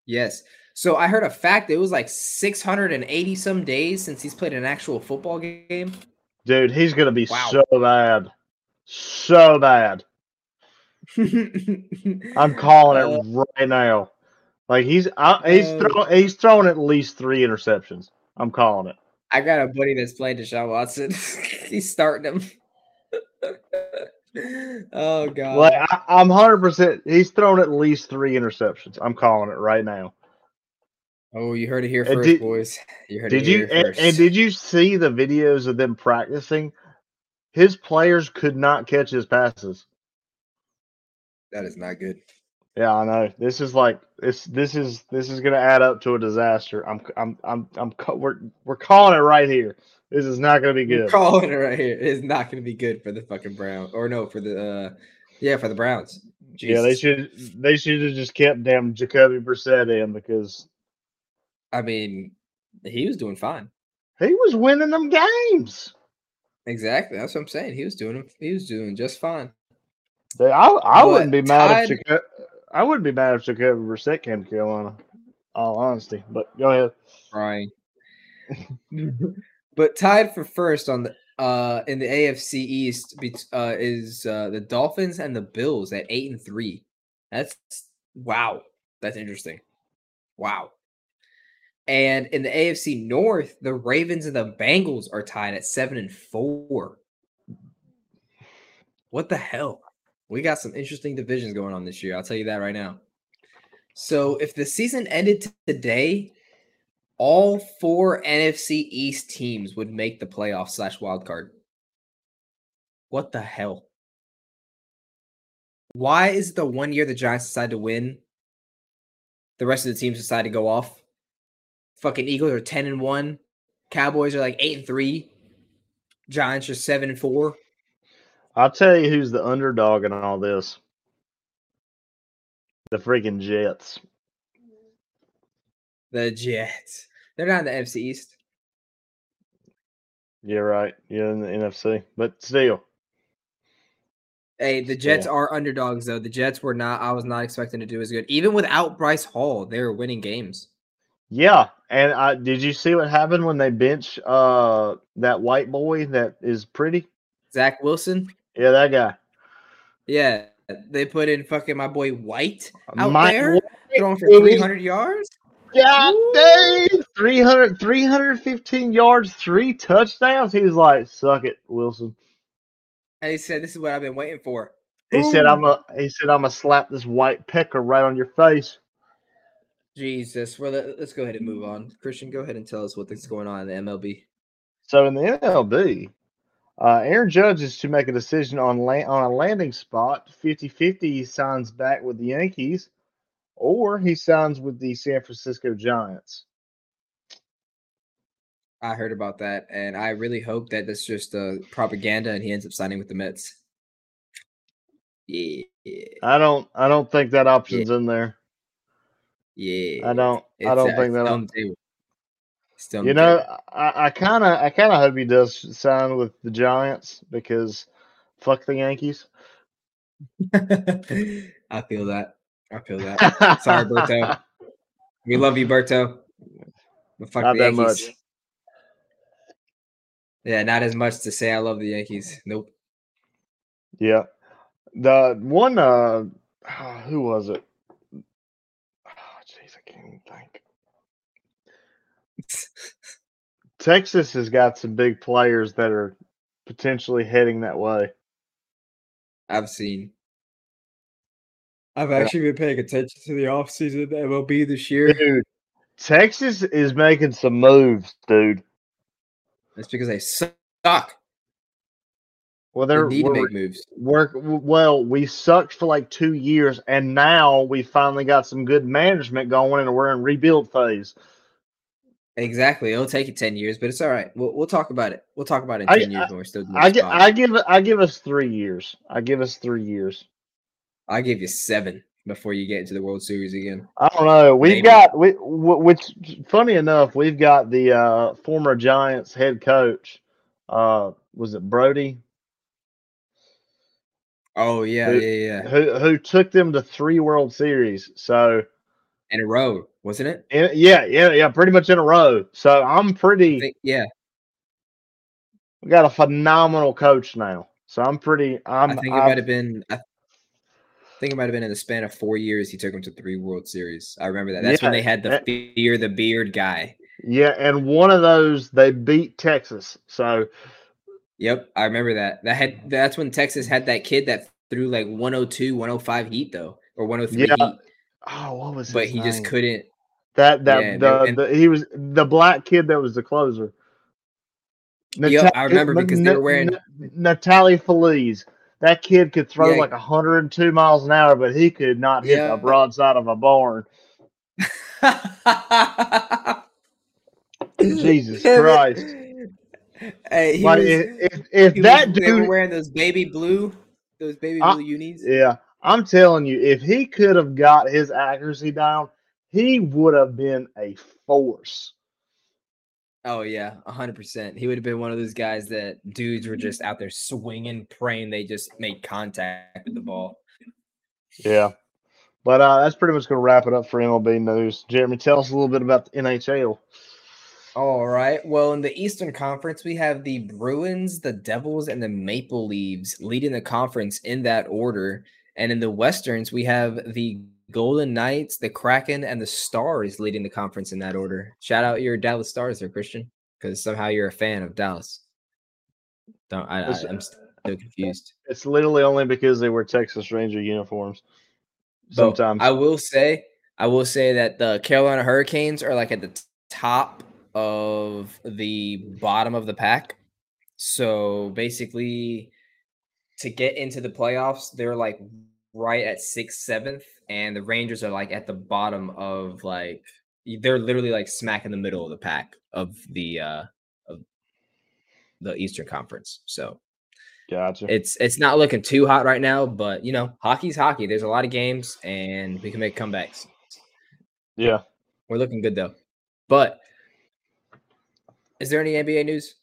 Yes. So I heard a fact. It was like 680 some days since he's played an actual football game. Dude, he's gonna be Wow. so bad. So bad. *laughs* I'm calling Uh, it right now. Like he's uh, he's Uh, throwing he's throwing at least three interceptions. I'm calling it. I got a buddy that's playing Deshaun Watson. *laughs* he's starting him. *laughs* oh god. Like I, I'm hundred percent. He's thrown at least three interceptions. I'm calling it right now. Oh, you heard it here And first, did- boys. You heard Did it you here and, first. and did you see the videos of them practicing? His players could not catch his passes. That is not good. Yeah, I know. This is like this. This is this is gonna add up to a disaster. I'm I'm I'm I'm we're we're calling it right here. This is not gonna be We're good. calling it right here. It's not going to be good for the fucking Browns, or no, for the uh, yeah, for the Browns. Yeah, they should they should have just kept damn Jacoby Brissett in because I mean, he was doing fine. he was winning them games. Exactly. That's what I'm saying. He was doing. He was doing just fine. They- I I But wouldn't be mad if Tide- Jacoby, I wouldn't be mad if Jacoby Brissett came to Carolina. All honesty, but go ahead. Crying. *laughs* but tied for first on the uh in the AFC East uh, is uh, the Dolphins and the Bills at eight and three. That's wow. That's interesting. Wow. And in the AFC North, the Ravens and the Bengals are tied at seven and four. What the hell? We got some interesting divisions going on this year. I'll tell you that right now. So if the season ended today, all four NFC East teams would make the playoff slash wild card. What the hell? Why is it the one year the Giants decide to win? The rest of the teams decide to go off. Fucking Eagles are 10 and 1. Cowboys are like 8 and 3. Giants are 7 and 4. I'll tell you who's the underdog in all this. The freaking Jets. The Jets. They're not in the NFC East. Yeah, right. Yeah, in the NFC, but still, Hey, the Jets are underdogs though. The Jets were not. I was not expecting to do as good, even without Breece Hall. They were winning games. yeah. And I did you see what happened when they bench uh that white boy that is pretty? Zach Wilson, Yeah, that guy. yeah, they put in fucking my boy White uh, out Mike there White, throwing for 300 yards. God Woo. dang, 300, 315 yards, three touchdowns. He was like, "Suck it, Wilson." And he said, "This is what I've been waiting for." He said, "I'm a." He said, "I'm gonna slap this white pecker right on your face." Jesus, well, let, us go ahead and move on. Christian, go ahead and tell us what's going on in the MLB. So in the MLB, uh, Aaron Judge is to make a decision on la- on a landing spot. 50-50 he signs back with the Yankees, or he signs with the San Francisco Giants. I heard about that, and I really hope that that's just uh, propaganda, and he ends up signing with the Mets. Yeah, I don't. I don't think that option's in there. yeah. I don't. I It's, don't uh, think that. Still op- on the table. Still on You know, I kind of, I kind of hope he does sign with the Giants because fuck the Yankees. *laughs* I feel that. I feel that. Sorry, Berto. *laughs* We love you, Berto. But fuck Not the Yankees. much. Yeah, not as much to say I love the Yankees. Nope. Yeah. The one uh who was it? Oh jeez, I can't even think. Texas has got some big players that are potentially heading that way. I've seen. I've actually been paying attention to the offseason of the MLB this year. Dude, Texas is making some moves, dude. That's because they suck. Well, They they're need to make moves. we're well, we sucked for like two years, and now we finally got some good management going, and we're in rebuild phase. Exactly. It'll take you 10 years, but it's all right. We'll, we'll talk about it. We'll talk about it in I- 10 years when we're still doing I give. I give I give us three years. I give us three years. I'll give you seven before you get into the World Series again. I don't know. We've Maybe. got we, which funny enough, we've got the uh, former Giants head coach. Uh, was it Bochy Oh, yeah, Who- yeah, yeah. who who took them to three World Series? So In a row, wasn't it? in, yeah, yeah, yeah, pretty much in a row. So I'm pretty. think, yeah. We got a phenomenal coach now. So I'm pretty. I'm. I think it I'm- might have been. I think it might have been in the span of four years. He took them to three World Series. I remember that. That's when they had the that- fear the beard guy. yeah, and one of those they beat Texas. So Yep, I remember that. That had that's when Texas had that kid that threw like 102, 105 heat though, or 103 Yeah, heat, oh, what was? It? But he just couldn't. That that Yeah, the, and- the he was the black kid that was the closer. Yep, I remember because they were wearing- Neftali Feliz. that kid could throw Yeah. like 102 miles an hour, but he could not hit Yeah. the broadside of a barn. Jesus *laughs* Christ! Hey, he Like was, if if, if that was, they were dude, wearing those baby blue, those baby I- blue unis. yeah, I'm telling you, if he could have got his accuracy down, he would have been a force. Oh yeah, hundred percent. He would have been one of those guys that dudes were just out there swinging, praying they just made contact with the ball. Yeah. But uh, that's pretty much going to wrap it up for MLB news. Jeremy, tell us a little bit about the NHL. All right. Well, in the Eastern Conference, we have the Bruins, the Devils, and the Maple Leafs leading the conference in that order. And in the Westerns, we have the Golden Knights, the Kraken, and the Stars leading the conference in that order. Shout out your Dallas Stars there, Christian, because somehow you're a fan of Dallas. Don't I, I, I'm still uh, confused. It's literally only because they wear Texas Ranger uniforms. Sometimes. I will say, I will say that the Carolina Hurricanes are like at the top of the bottom of the pack. So basically, to get into the playoffs, they're like right at sixth, seventh, and the Rangers are like at the bottom of like they're literally like smack in the middle of the pack of the uh of the Eastern Conference. So gotcha. it's it's not looking too hot right now, but you know, hockey's hockey. There's a lot of games, and we can make comebacks. yeah. We're looking good though. But is there any NBA news?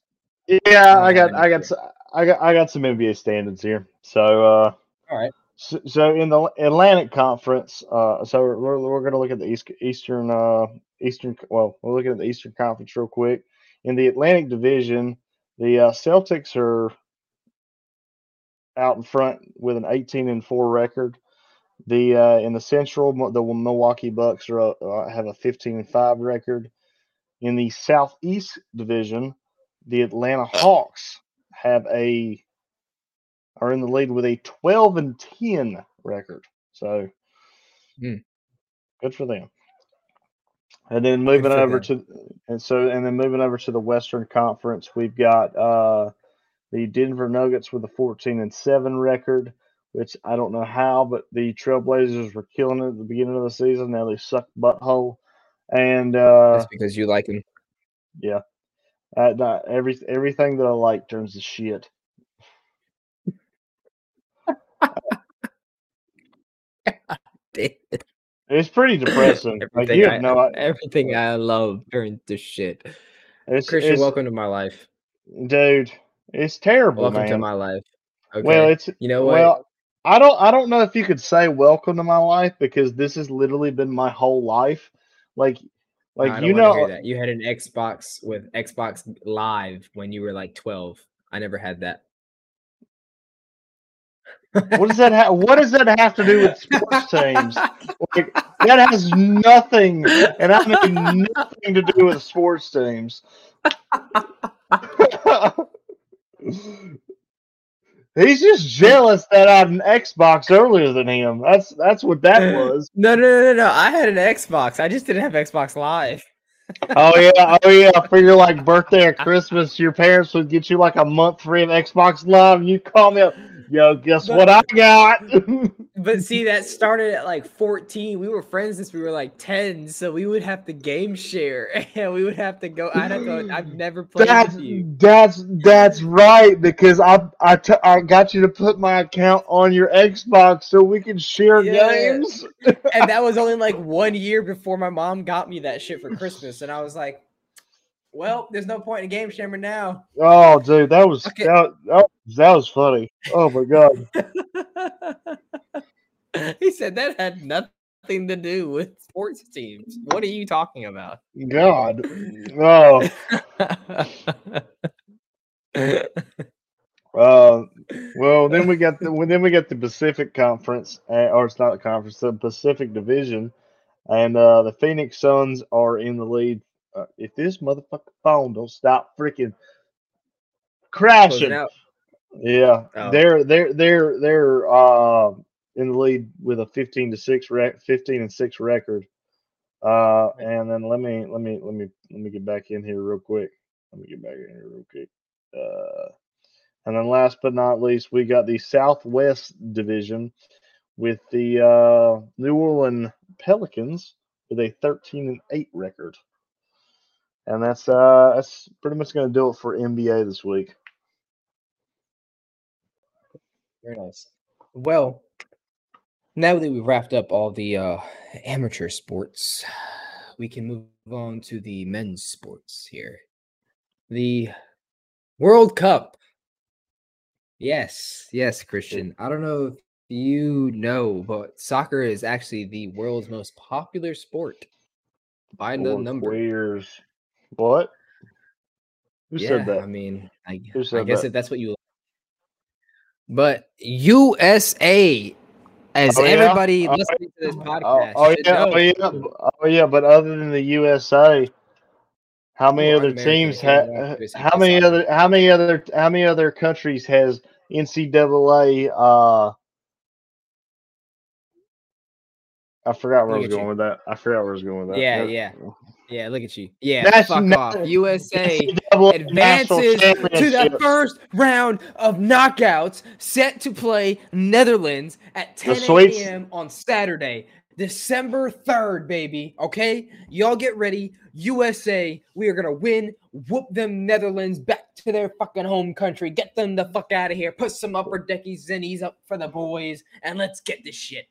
Yeah, I got, I got, I got, I got some NBA standards here. So, uh, All right. So, so in the Atlantic Conference, uh, so we're, we're, going to look at the East, Eastern, uh, Eastern. Well, we're looking at the Eastern Conference real quick. In the Atlantic Division, the uh, Celtics are out in front with an 18 and four record. The uh, in the Central, the Milwaukee Bucks are uh, have a 15 and five record. In the Southeast Division, the Atlanta Hawks have a are in the lead with a 12 and 10 record. So Hmm. good for them. And then moving over them. to and so and then moving over to the Western Conference, we've got uh the Denver Nuggets with a 14 and 7 record, which I don't know how, but the Trailblazers were killing it at the beginning of the season. Now they suck butthole. And uh That's because you like him. yeah. Uh, every everything that I like turns to shit. It's pretty *laughs* depressing. like everything you I, no, i- everything I love turns to shit. it's, Christian, it's- welcome to my life. dude. It's terrible, Welcome man. to my life. Okay. Well, it's you know what? well, I don't I don't know if you could say welcome to my life because this has literally been my whole life. Like, No, like don't you know. You had an Xbox with Xbox Live when you were like 12. I never had that. What does that have? What does that have to do with sports teams? Like, that has nothing, and I mean nothing to do with sports teams. *laughs* He's just jealous that I had an Xbox earlier than him. That's that's what that uh, was. No, no, no, no, no. I had an Xbox. I just didn't have Xbox Live. *laughs* Oh yeah, oh yeah. For your like birthday or *laughs* Christmas, your parents would get you like a month free of Xbox Live, and you call me up. Yo, guess what I got? *laughs* But *laughs* see, that started at like 14. We were friends since we were like 10, so we would have to game share, *laughs* and we would have to go. I don't know. I've *gasps* never played That's with you. that's that's right because I I, t- I got you to put my account on your Xbox so we could share Yeah. games. and that was only like one year before my mom got me that shit for Christmas, and I was like, "Well, there's no point in game sharing now." Oh, dude, that was Okay. that, that, was- that was funny. Oh my god. *laughs* he said that had nothing to do with sports teams. What are you talking about? God. Oh. *laughs* Uh, well, then we got the well, then we got the Pacific Conference, uh, or it's not a conference, the Pacific Division, and uh, the Phoenix Suns are in the lead. Uh, if this motherfucking phone don't stop freaking crashing, yeah, Oh. they're they're they're they're uh, in the lead with a fifteen to six rec- fifteen and six record. Uh, and then let me let me let me let me get back in here real quick. Let me get back in here real quick. Uh, And then last but not least, we got the Southwest Division with the uh, New Orleans Pelicans with a 13 and 8 record. And that's uh that's pretty much going to do it for NBA this week. Very nice. Well, now that we've wrapped up all the uh, amateur sports, we can move on to the men's sports here. The World Cup. Yes, yes, Christian. I don't know if you know, but soccer is actually the world's most popular sport by the number. queers. What? Who yeah, said that? I mean, I, I guess that? if that's what you. But USA, as Oh, yeah? everybody Oh, listening to this Oh, podcast, oh should yeah, oh yeah, oh yeah. But other than the USA, how many other teams if you don't have? How many other? How many other? How many other countries has NCAA? Uh, I forgot where I was going you. with that. I forgot where I was going with that. Yeah, yeah. Yeah, look at you. Yeah, That's fuck off. USA *laughs* advances to the first round of knockouts, set to play Netherlands at 10 a.m. on Saturday, December 3rd, baby. Okay? Y'all get ready. USA, we are to win, whoop them Netherlands back to their fucking home country, get them the fuck out of here, put some upper decky zennies up for the boys, and let's get this shit.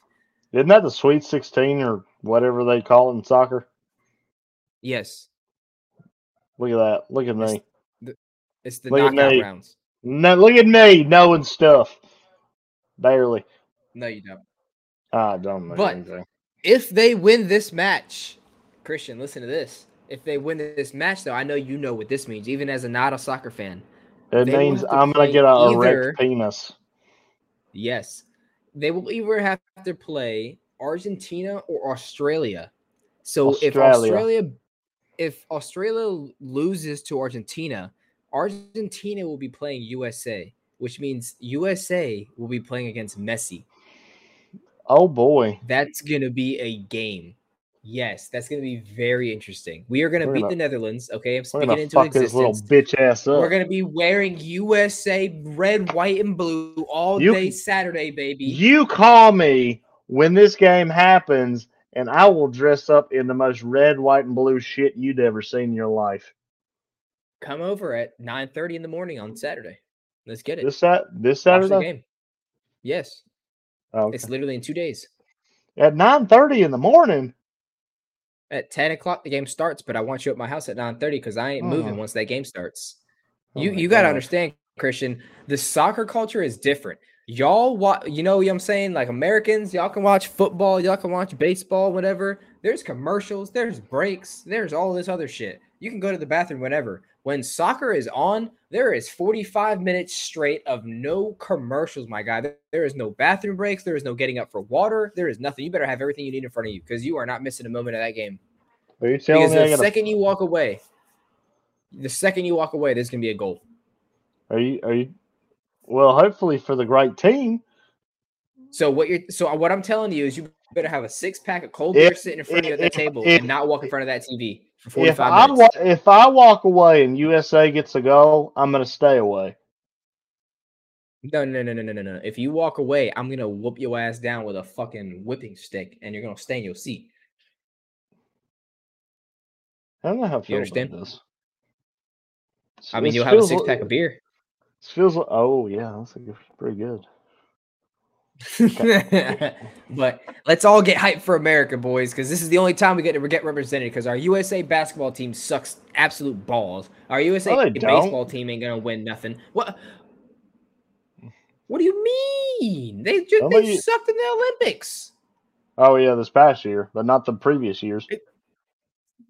Isn't that the Sweet Sixteen or whatever they call it in soccer? Yes, Look at that. Look at me. it's the Look at knockout me. rounds. No, look at me knowing stuff. Barely. No, you don't. I don't know But- anything. if they win this match, Christian, listen to this. If they win this match, though, I know you know what this means, even as a not a soccer fan. It means to I'm gonna get a either- erect penis. Yes, they will either have to play Argentina or Australia. So if Australia. If Australia loses to Argentina, Argentina will be playing USA, which means USA will be playing against Messi. Oh boy. That's gonna be a game. Yes, that's gonna be very interesting. We are gonna beat gonna- the Netherlands. Okay, I'm speaking into fuck this little existence. bitch ass up. We're gonna be wearing USA red, white, and blue all You day Saturday, baby. You call me when this game happens, and I will dress up in the most red, white, and blue shit you'd ever seen in your life. Come over at 9:30 in the morning on Saturday. Let's get it. This Sat this Saturday game. Yes, oh, it's literally in two days. at nine thirty in the morning. At 10 o'clock, the game starts, but I want you at my house at 9:30 because I ain't moving Oh. once that game starts. Oh you you gotta God. understand, Christian. The soccer culture is different. Y'all watch, you know what I'm saying? Like Americans, y'all can watch football, y'all can watch baseball, whatever. There's commercials, there's breaks, there's all this other shit. You can go to the bathroom whenever. When soccer is on, there is 45 minutes straight of no commercials, my guy. There- is no bathroom breaks, there is no getting up for water, there is nothing. You better have everything you need in front of you because you are not missing a moment of that game. Are you telling Because me the second you walk away, the second you walk away, there's gonna be a goal. are you are you well hopefully for the great team. So what you're so what I'm telling you is you better have a six pack of cold If- beer sitting in front of you at that if- table if- and not walk in front of that TV for If 45 I minutes. wa- if I walk away and USA gets a goal, I'm gonna stay away. no, no, no, no, no, no, no. If you walk away, I'm gonna whoop your ass down with a fucking whipping stick and you're gonna stay in your seat. I don't know how I feel understand? this. I mean, This you'll have a six pack of beer. Feels like oh yeah, that's like pretty good. *laughs* but let's all get hyped for America, boys, because this is the only time we get to get represented. Because our USA basketball team sucks absolute balls. Our USA No, baseball team ain't gonna win nothing. What? What do you mean? They just they you- sucked in the Olympics. Oh yeah, this past year, but not the previous years.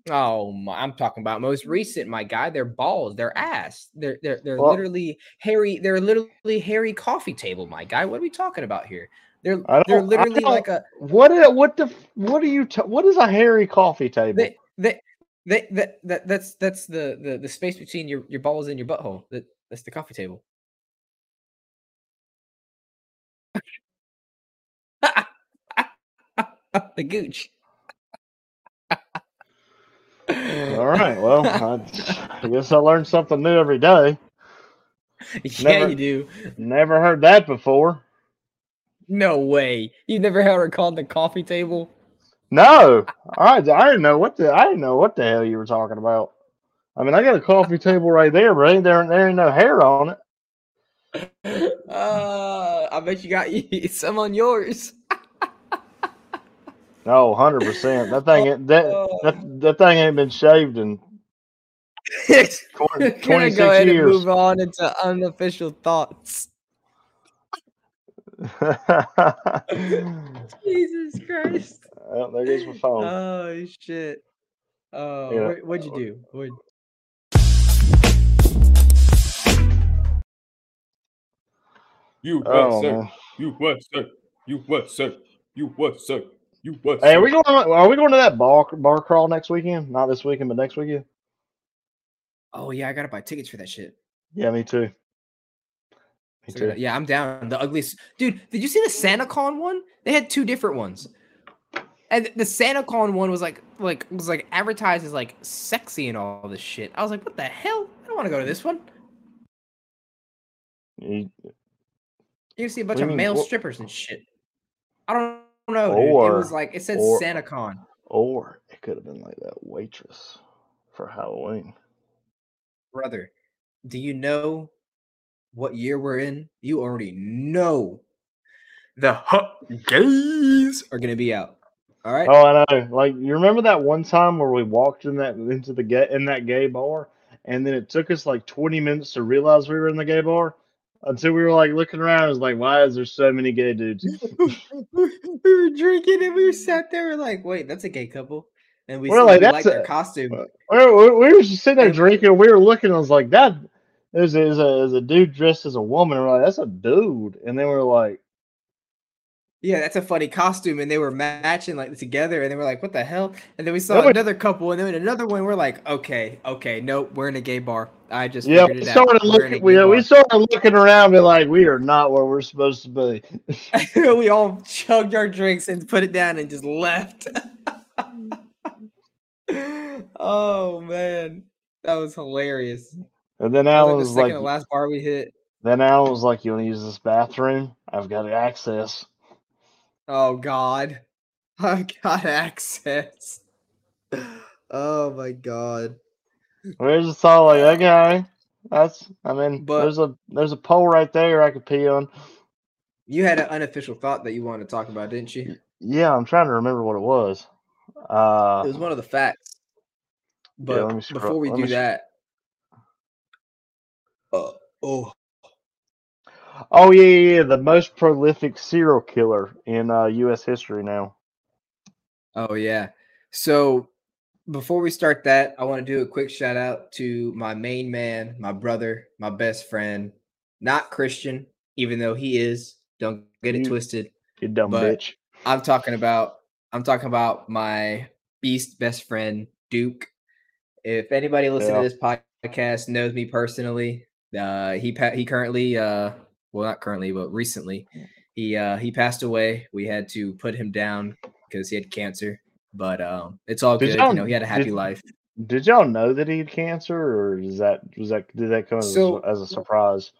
Oh, my, I'm talking about most recent, my guy. They're balls. They're ass. They're they're they're Well- literally hairy. They're literally hairy coffee table, my guy. What are we talking about here? They're they're literally like a What what the what are you ta- what is a hairy coffee table? they they they that, that that's that's the, the the space between your your balls and your butthole. That that's the coffee table. *laughs* the gooch. *laughs* All right, well, I, I guess I learned something new every day. *laughs* yeah, Never- you do. Never heard that before. No way. You never heard her called the coffee table? No, I, I didn't know what the I didn't know what the hell you were talking about. I mean, I got a coffee table right there, but ain't there there ain't no hair on it. *laughs* Uh, I bet you got some on yours. No, hundred percent. That thing ain't- that, Oh. that that thing ain't been shaved in We're *laughs* 20, gonna 26 go ahead and move on into unofficial thoughts. *laughs* Jesus Christ. well, there goes my phone. Oh shit. Oh, Yeah. what, what'd you do? What? You oh what, sir? man. You what, sir? You what, sir? You what, sir? You what? Hey, are we going? Are we going to that bar bar crawl next weekend? Not this weekend, but next weekend. Oh yeah, I gotta buy tickets for that shit. Yeah, me too. Me So, too. yeah, I'm down. The ugliest dude. Did you see the SantaCon one? They had two different ones, and the SantaCon one was like like was like advertised as like sexy and all this shit. I was like, what the hell? I don't want to go to this one. You- You can see a bunch of mean, male what- strippers and shit. I don't know. dude. it was like it said or- SantaCon. Or it could have been like that waitress for Halloween. brother, do you know what year we're in? You already know the hot gays are gonna be out. All right. Oh, I know. Like you remember that one time where we walked in that into the gay in that gay bar, and then it took us like twenty minutes to realize we were in the gay bar until we were like looking around. It was like, why is there so many gay dudes? *laughs* we were drinking and we were sat there we're like, wait, that's a gay couple. And we, We're like, that's liked their a- costume. Uh, we, we, we were just sitting there And- drinking. We were looking. I was like, that is a, is a, dude dressed as a woman. And we're like, that's a dude. And then we are like, Yeah, that's a funny costume. And they were matching like together, and they were like, what the hell? And then we saw another couple, and then another one. We're like, okay, okay, nope, we're in a gay bar. I just yeah, we started looking. We, we started looking around, and like, we are not where we're supposed to be. *laughs* we all chugged our drinks and put it down and just left. *laughs* oh man, that was hilarious. And then Alan was was like the second like, last bar we hit. then Alan was like, you want to use this bathroom? I've got access. Oh god, *laughs* I got access. Oh my god. We just thought like, okay, that's. I mean, But- there's a there's a pole right there I could pee on. You had an unofficial thought that you wanted to talk about, didn't you? Yeah, I'm trying to remember what it was. Uh, It was one of the facts. But scroll- before we do that, uh, oh, oh yeah, yeah, yeah, the most prolific serial killer in uh, U.S. history now. Oh yeah. So before we start that, I want to do a quick shout out to my main man, my brother, my best friend, not Christian, even though he is. Don't get it You- twisted. You dumb But- bitch. I'm talking about I'm talking about my beast best friend, Duke. If anybody listening Yeah. to this podcast knows me personally, uh he he currently uh well not currently but recently he uh he passed away. We had to put him down because he had cancer. But um it's all Did good. y'all- know, he had a happy did- life. Did y'all know that he had cancer, or is that was that did that come as, So- a, as a surprise?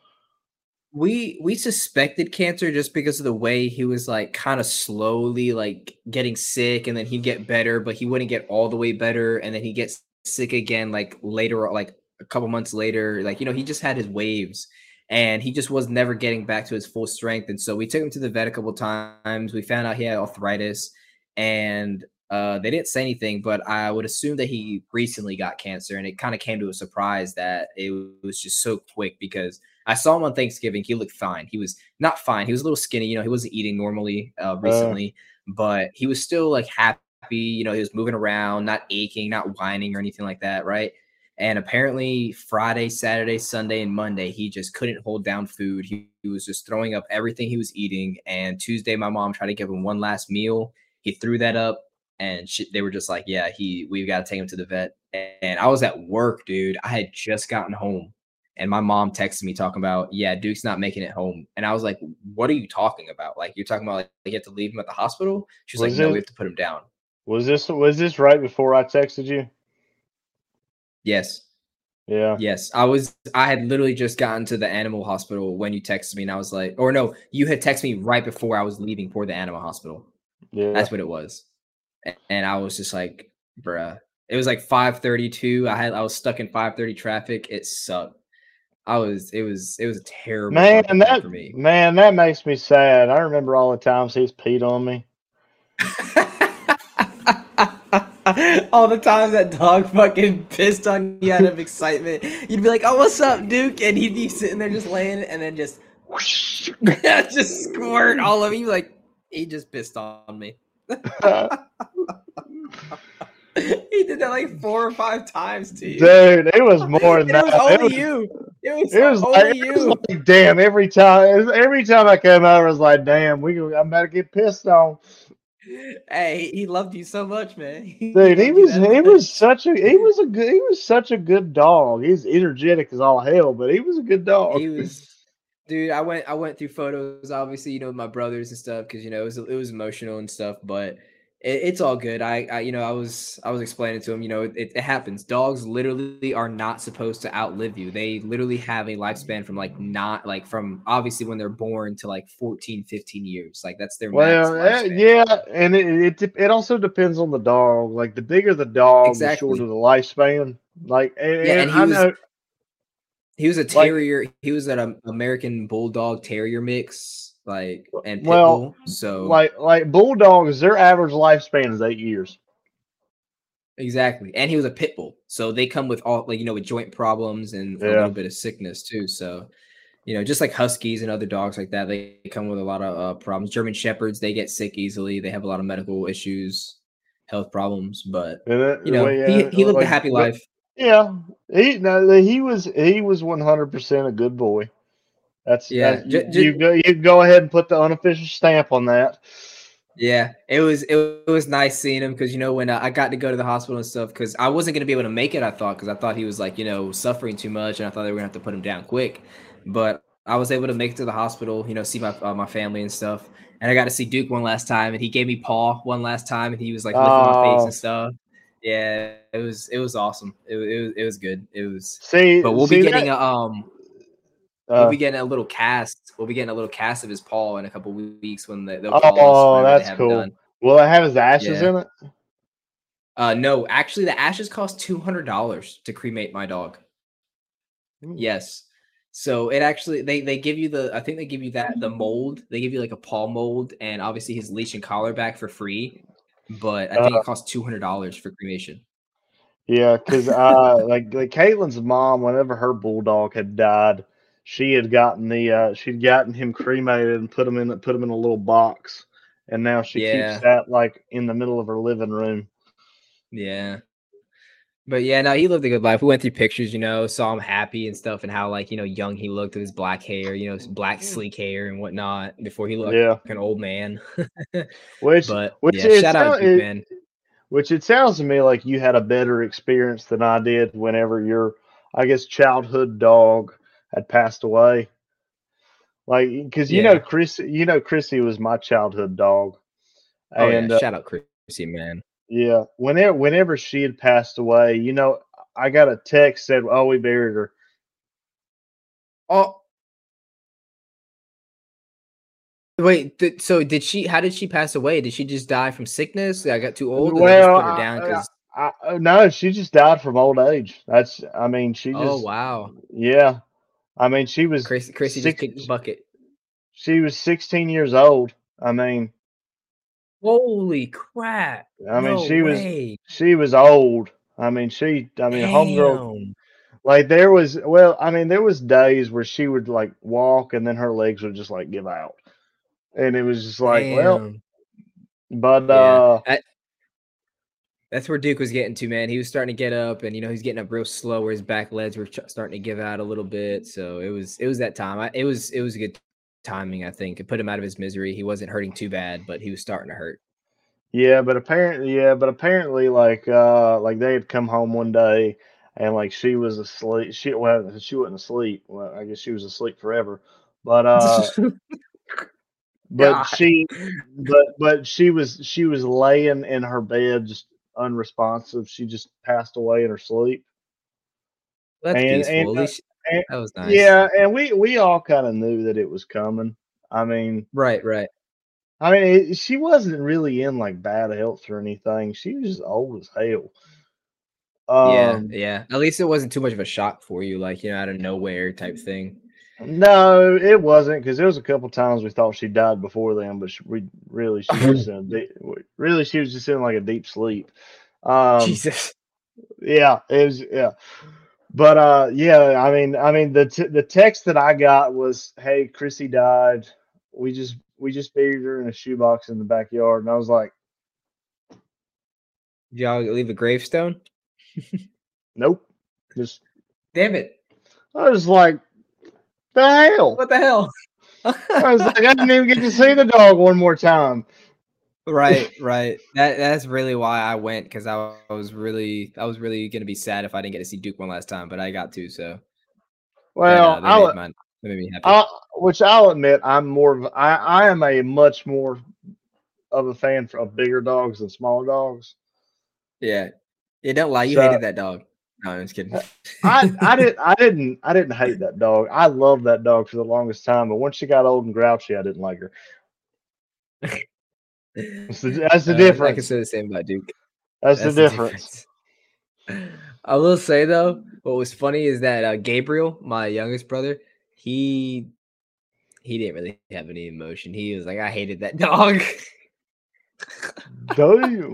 we we suspected cancer just because of the way he was like kind of slowly like getting sick and then he'd get better but he wouldn't get all the way better and then he gets sick again like later like a couple months later like you know he just had his waves and he just was never getting back to his full strength and so we took him to the vet a couple times we found out he had arthritis and uh they didn't say anything but i would assume that he recently got cancer and it kind of came to a surprise that it was just so quick because I saw him on Thanksgiving. He looked fine. He was not fine. He was a little skinny. You know, he wasn't eating normally uh, recently, but he was still like happy. You know, he was moving around, not aching, not whining or anything like that, right? And apparently, Friday, Saturday, Sunday, and Monday, he just couldn't hold down food. He, he was just throwing up everything he was eating. And Tuesday, my mom tried to give him one last meal. He threw that up, and shit, they were just like, "Yeah, he, we've got to take him to the vet." And I was at work, dude. I had just gotten home and my mom texted me talking about, yeah, Duke's not making it home. And I was like, what are you talking about? Like, you're talking about like you have to leave him at the hospital? She's like, Was no, it- we have to put him down. Was this was this right before I texted you? Yes. Yeah. Yes, I was. I had literally just gotten to the animal hospital when you texted me, and I was like, or no, you had texted me right before I was leaving for the animal hospital. Yeah. That's what it was, and I was just like, bruh. It was like five thirty two. I had I was stuck in five thirty traffic. It sucked. I was. It was. It was a terrible man, that for me. man, that makes me sad. I remember all the times he's peed on me. *laughs* *laughs* All the times that dog fucking pissed on you out of excitement, you'd be like, "Oh, what's up, Duke?" And he'd be sitting there just laying, and then just, *laughs* just squirt all over you. Like he just pissed on me. *laughs* he did that like four or five times to you. Dude, it was more than it was that. only It was, you. It was, it was only like, it was like, damn, every time every time I came over, I was like, damn, we I'm about to get pissed on. Hey, he loved you so much, man. *laughs* Dude, he was he was such a he was a good he was such a good dog. He's energetic as all hell, but he was a good dog. he was dude i went i went through photos obviously you know with my brothers and stuff because you know it was it was emotional and stuff but it, it's all good. I, I you know i was i was explaining to him you know it, it happens. Dogs literally are not supposed to outlive you. They literally have a lifespan from like not like from obviously when they're born to like 14 15 years. Like that's their Well, yeah, and it, it it also depends on the dog. Like the bigger the dog, Exactly. the shorter the lifespan. Like, and, Yeah, and I was- know, he was a like- terrier. He was an american bulldog terrier mix like and pit Well, bull, so like like bulldogs, their average lifespan is eight years. Exactly. And he was a pit bull. So they come with all like you know with joint problems and a little bit of sickness too. So you know, just like huskies and other dogs like that, they come with a lot of uh, problems. German shepherds, they get sick easily. They have a lot of medical issues, health problems, but it- you know, well, he, yeah, he lived a happy life. Yeah, he no, he was he was one hundred percent a good boy. That's Yeah, that's- ju- you, you go you go ahead and put the unofficial stamp on that. Yeah, it was it, was nice seeing him because you know when uh, I got to go to the hospital and stuff because I wasn't gonna be able to make it. I thought because I thought he was like you know suffering too much and I thought they were gonna have to put him down quick, but I was able to make it to the hospital. You know, see my uh, my family and stuff, and I got to see Duke one last time, and he gave me paw one last time, and he was like licking my face Oh. and stuff. Yeah, it was it was awesome. It, it was it was good. It was, See, but we'll see be that- getting a um uh, we'll be getting a little cast. We'll be getting a little cast of his paw in a couple weeks when they'll Oh, call us whenever that's cool. done. will it have his ashes Yeah. in it? Uh, no, actually, the ashes cost two hundred dollars to cremate my dog. Hmm. Yes, so it actually they they give you the I think they give you that the mold they give you like a paw mold and obviously his leash and collar back for free, but I think Uh. it costs two hundred dollars for cremation. Yeah, because uh, like like Caitlin's mom, whenever her bulldog had died, she had gotten the uh, she'd gotten him cremated and put him in put him in a little box, and now she Yeah. keeps that like in the middle of her living room. Yeah. But yeah, no, he lived a good life. We went through pictures, you know, saw him happy and stuff, and how like you know young he looked with his black hair, you know, black sleek hair and whatnot. Before he looked Yeah, like an old man. *laughs* which but which yeah, shout out Duke, man. which it sounds to me like you had a better experience than I did whenever your I guess childhood dog had passed away. Like, because you know Chris, you know Chrissy was my childhood dog, Oh and yeah, uh, shout out Chrissy, man. Yeah, whenever whenever she had passed away, you know, I got a text said, "Oh, we buried her." Oh. Wait, th- so did she? How did she pass away? Did she just die from sickness? I got too old. and just Well, put her I- down I- because. I, uh, no, she just died from old age. That's, I mean, she just, Oh wow, yeah, I mean, she was Chrissy, Chrissy just kicked the bucket. she was 16 years old. I mean, Holy crap! I mean, No she was she was old. I mean, she, I mean, homegirl, like there was, well, I mean, there was days where she would like walk and then her legs would just like give out, and it was just like, well, but Yeah. uh, That's where Duke was getting to, man. He was starting to get up, and you know he's getting up real slow, where his back legs were starting to give out a little bit. So it was it was that time. I, it was it was a good timing, I think. It put him out of his misery. He wasn't hurting too bad, but he was starting to hurt. Yeah, but apparently, yeah, but apparently, like, uh, like they had come home one day, and like she was asleep. She well, she wasn't asleep. Well, I guess she was asleep forever. But uh, *laughs* but God. she, but but she was she was laying in her bed, just unresponsive. She just passed away in her sleep. That's And- and, uh, and- that was nice. Yeah, and we we all kind of knew that it was coming. I mean, Right, right. I mean, it, she wasn't really in like bad health or anything. She was just old as hell. yeah, Um, yeah. At least it wasn't too much of a shock for you, like you know, out of nowhere type thing. No, it wasn't because there was a couple times we thought she died before then, but she, we really she was in *laughs* deep, really she was just in like a deep sleep. Um, Jesus. yeah, it was yeah, but uh, yeah, I mean, I mean the t- the text that I got was, "Hey, Chrissy died. We just we just buried her in a shoebox in the backyard," and I was like, Did y'all leave a gravestone? *laughs* "Nope." Just Damn it. I was like, "The hell." What the hell? I was like, I didn't even get to see the dog one more time. right, right. That that's really why I went because I was really I was really gonna be sad if I didn't get to see Duke one last time, but I got to, so Well, uh, they I'll, made, made me happy. I, which I'll admit, I'm more of I, I am a much more of a fan for, of bigger dogs than smaller dogs. yeah. Yeah, don't lie. You So- hated that dog. No, I'm just kidding. I I *laughs* didn't I didn't I didn't hate that dog. I loved that dog for the longest time, but once she got old and grouchy, I didn't like her. That's the, that's the *laughs* Uh, I can say the same about Duke. That's, the difference. *laughs* I will say though, what was funny is that uh, Gabriel, my youngest brother, he he didn't really have any emotion. He was like, "I hated that dog." Damn.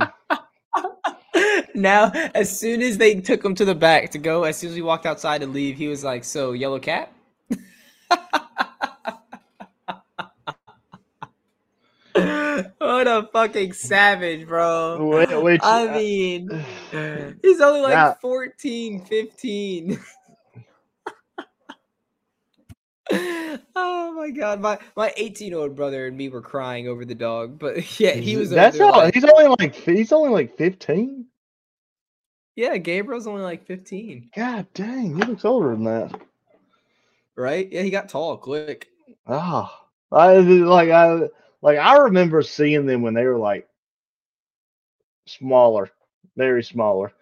Now, as soon as they took him to the back to go, as soon as we walked outside to leave, he was like, "So, yellow cat." *laughs* what a fucking savage, bro. Which, which, I uh, mean, *sighs* he's only like Yeah. 14, 15. *laughs* oh my god, my my 18 year old brother and me were crying over the dog, but *laughs* yeah, he was. that's all. like- He's only like he's only like fifteen. Yeah, Gabriel's only like 15, God dang, he looks older than that. right? Yeah, he got tall quick. Ah, I like I like I remember seeing them when they were like smaller, very smaller.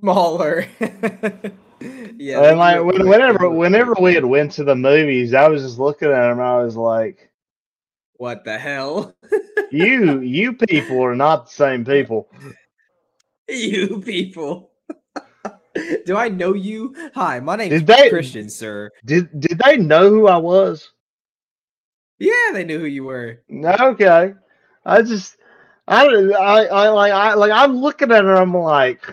Smaller. *laughs* yeah, and like when, whenever whenever we had went to the movies, I was just looking at them. I was like, what the hell? "You *laughs* you people are not the same people." you people. *laughs* Do I know you? Hi, my name Did they- Christian, sir. Did did they know who I was? Yeah, they knew who you were. No, Okay, I just I I I like I like I'm looking at her. I'm like,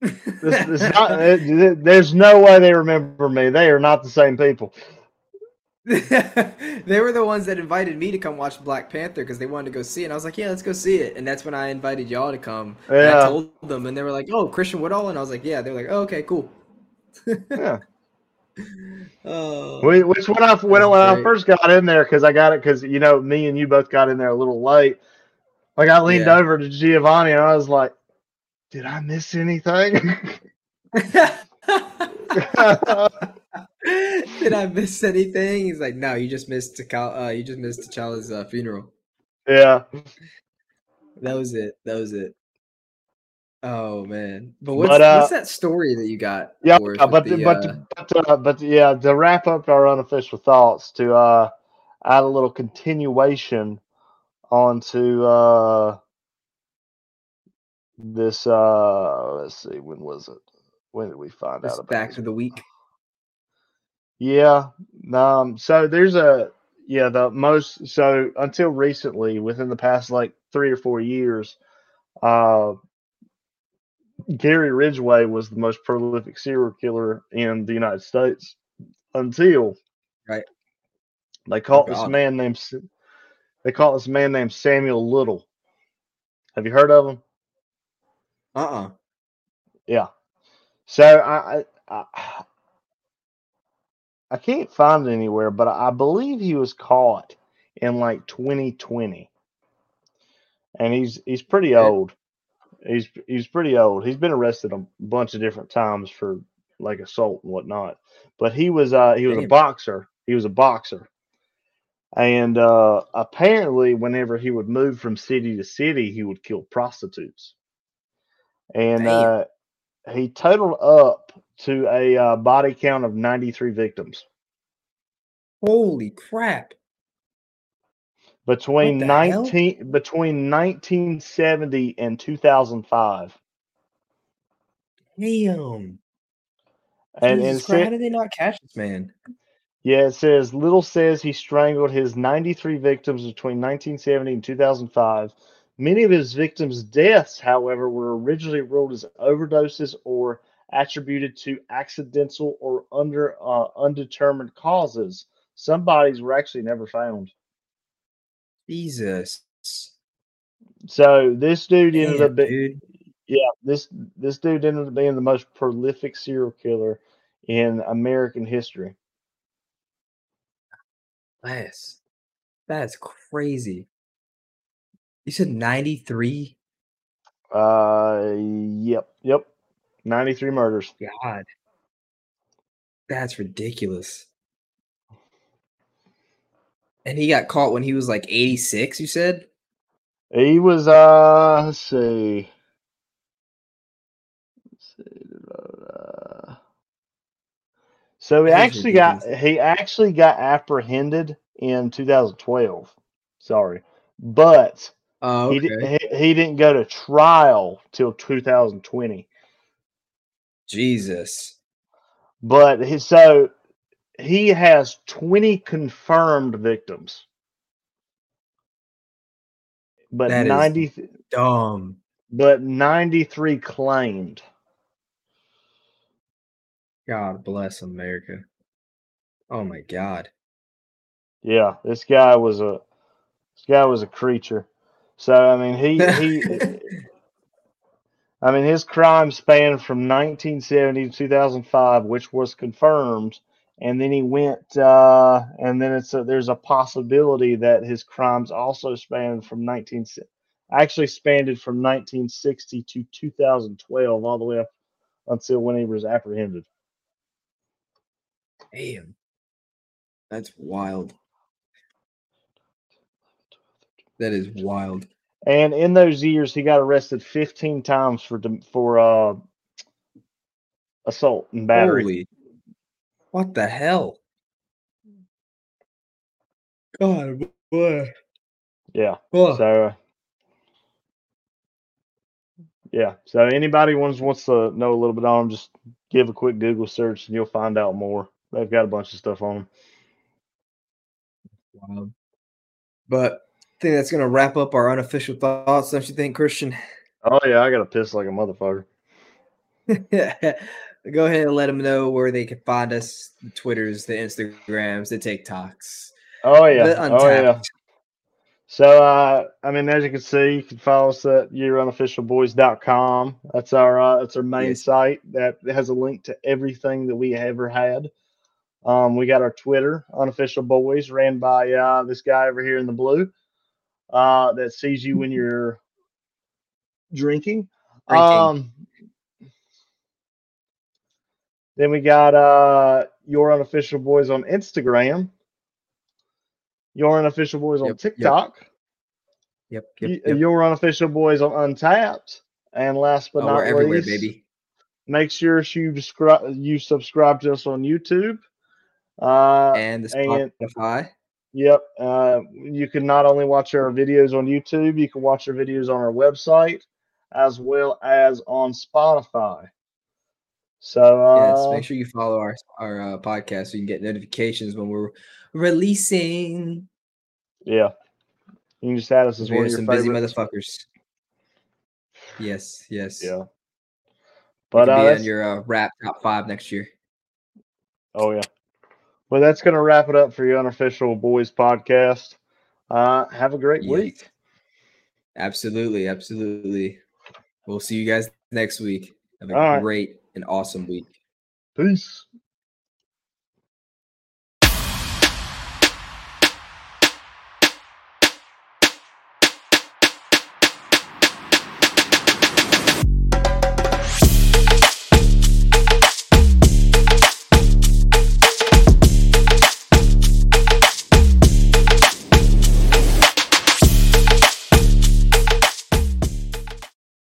*laughs* this, this not, eh, it- there's no way they remember me. They are not the same people. *laughs* they were the ones that invited me to come watch Black Panther because they wanted to go see it. And I was like, yeah, let's go see it. And that's when I invited y'all to come. And I Yeah. told them, and they were like, oh, Christian Woodall. And I was like, yeah. They're like, oh, okay, cool. Yeah. *laughs* Oh, Which when I when, when I first got in there because I got it because you know me and you both got in there a little late. Like I leaned Yeah. over to Giovanni and I was like, "Did I miss anything?" *laughs* *laughs* Did I miss anything? He's like, no, you just missed T'Challa, uh, you just missed T'Challa's uh, funeral. yeah, That was it. That was it. Oh man, but what's But, uh, what's that story that you got? yeah. But the, but uh, but uh, but yeah, to wrap up our unofficial thoughts, to uh, add a little continuation onto uh, this. uh Let's see, when was it? When did we find out about back this? to the week. Yeah. Um, so there's a yeah, the most so until recently, within the past like three or four years, uh Gary Ridgway was the most prolific serial killer in the United States until Right. they caught Oh, this man named they caught this man named Samuel Little. Have you heard of him? Uh uh Yeah. So I, I I I can't find it anywhere, but I believe he was caught in like 2020, and he's he's pretty old. He's he's pretty old. He's been arrested a bunch of different times for like assault and whatnot. But he was uh he was a boxer. He was a boxer. And uh apparently whenever he would move from city to city, he would kill prostitutes. And Damn. uh he totaled up to a uh, body count of 93 victims Holy crap! between the hell? 19 between 1970 and 2005. Damn. And, and how did they not catch this man? yeah, it says Little says he strangled his 93 victims between 1970 and 2005. Many of his victims' deaths, however, were originally ruled as overdoses or attributed to accidental or under uh, undetermined causes. Some bodies were actually never found. Jesus. So this dude ended Damn, up, being, dude. yeah, this this dude ended up being the most prolific serial killer in American history. That's that's crazy. You said 93? Uh, yep, yep, ninety three murders. God. That's ridiculous. And he got caught when he was like 86, you said? He was uh, let's see, let's see, uh, so he That actually got he actually got apprehended in 2012. Sorry, but Oh, he, he he didn't go to trial till 2020. Jesus. But he, so he has 20 confirmed victims, but That is 90 Dumb. but 93 claimed. God bless America. Oh my God. Yeah, this guy was a this guy was a creature. So I mean he he *laughs* eh, I mean his crime spanned from 1970 to 2005, which was confirmed, and then he went uh, and then it's a, there's a possibility that his crimes also spanned from 19 actually spanned from 1960 to 2012 all the way up until when he was apprehended. Damn. That's wild. That is wild. And in those years, he got arrested 15 times for for uh, assault and battery. Holy. What the hell? God, boy. Yeah. Oh, So, uh, yeah. So anybody wants wants to know a little bit on him, just give a quick Google search and you'll find out more. They've got a bunch of stuff on him. wild. But think that's gonna wrap up our unofficial thoughts, don't you think, Christian? Oh yeah, I got to piss like a motherfucker. *laughs* Go ahead and let them know where they can find us: the Twitters, the Instagrams, the TikToks, Oh yeah. Oh yeah. So uh, I mean, as you can see, you can follow us at yourunofficialboys.com. That's our uh, that's our main Yes. site that has a link to everything that we ever had. Um, we got our Twitter, unofficial boys, ran by uh, this guy over here in the blue, uh, that sees you when you're drinking. Drinking. Um, then we got uh, your unofficial boys on Instagram. Your unofficial boys on Yep, yep. TikTok. Yep, Y- yep, yep. Your unofficial boys on Untappd. And last but Oh, not we're least, baby. make sure you describe you subscribe to us on YouTube. Uh, And the and- Spotify. Yep. Uh, you can not only watch our videos on YouTube, you can watch our videos on our website as well as on Spotify. So, Yes, uh, make sure you follow our our uh, podcast so you can get notifications when we're releasing. yeah, you can just add us as one We're of your some busy motherfuckers. Yes, yes. Yeah. We But uh, be on your uh, rap top five next year. oh yeah. Well, that's going to wrap it up for your unofficial boys podcast. Uh, have a great Yes. week. Absolutely, absolutely. We'll see you guys next week. Have a All right. great and awesome week. Peace.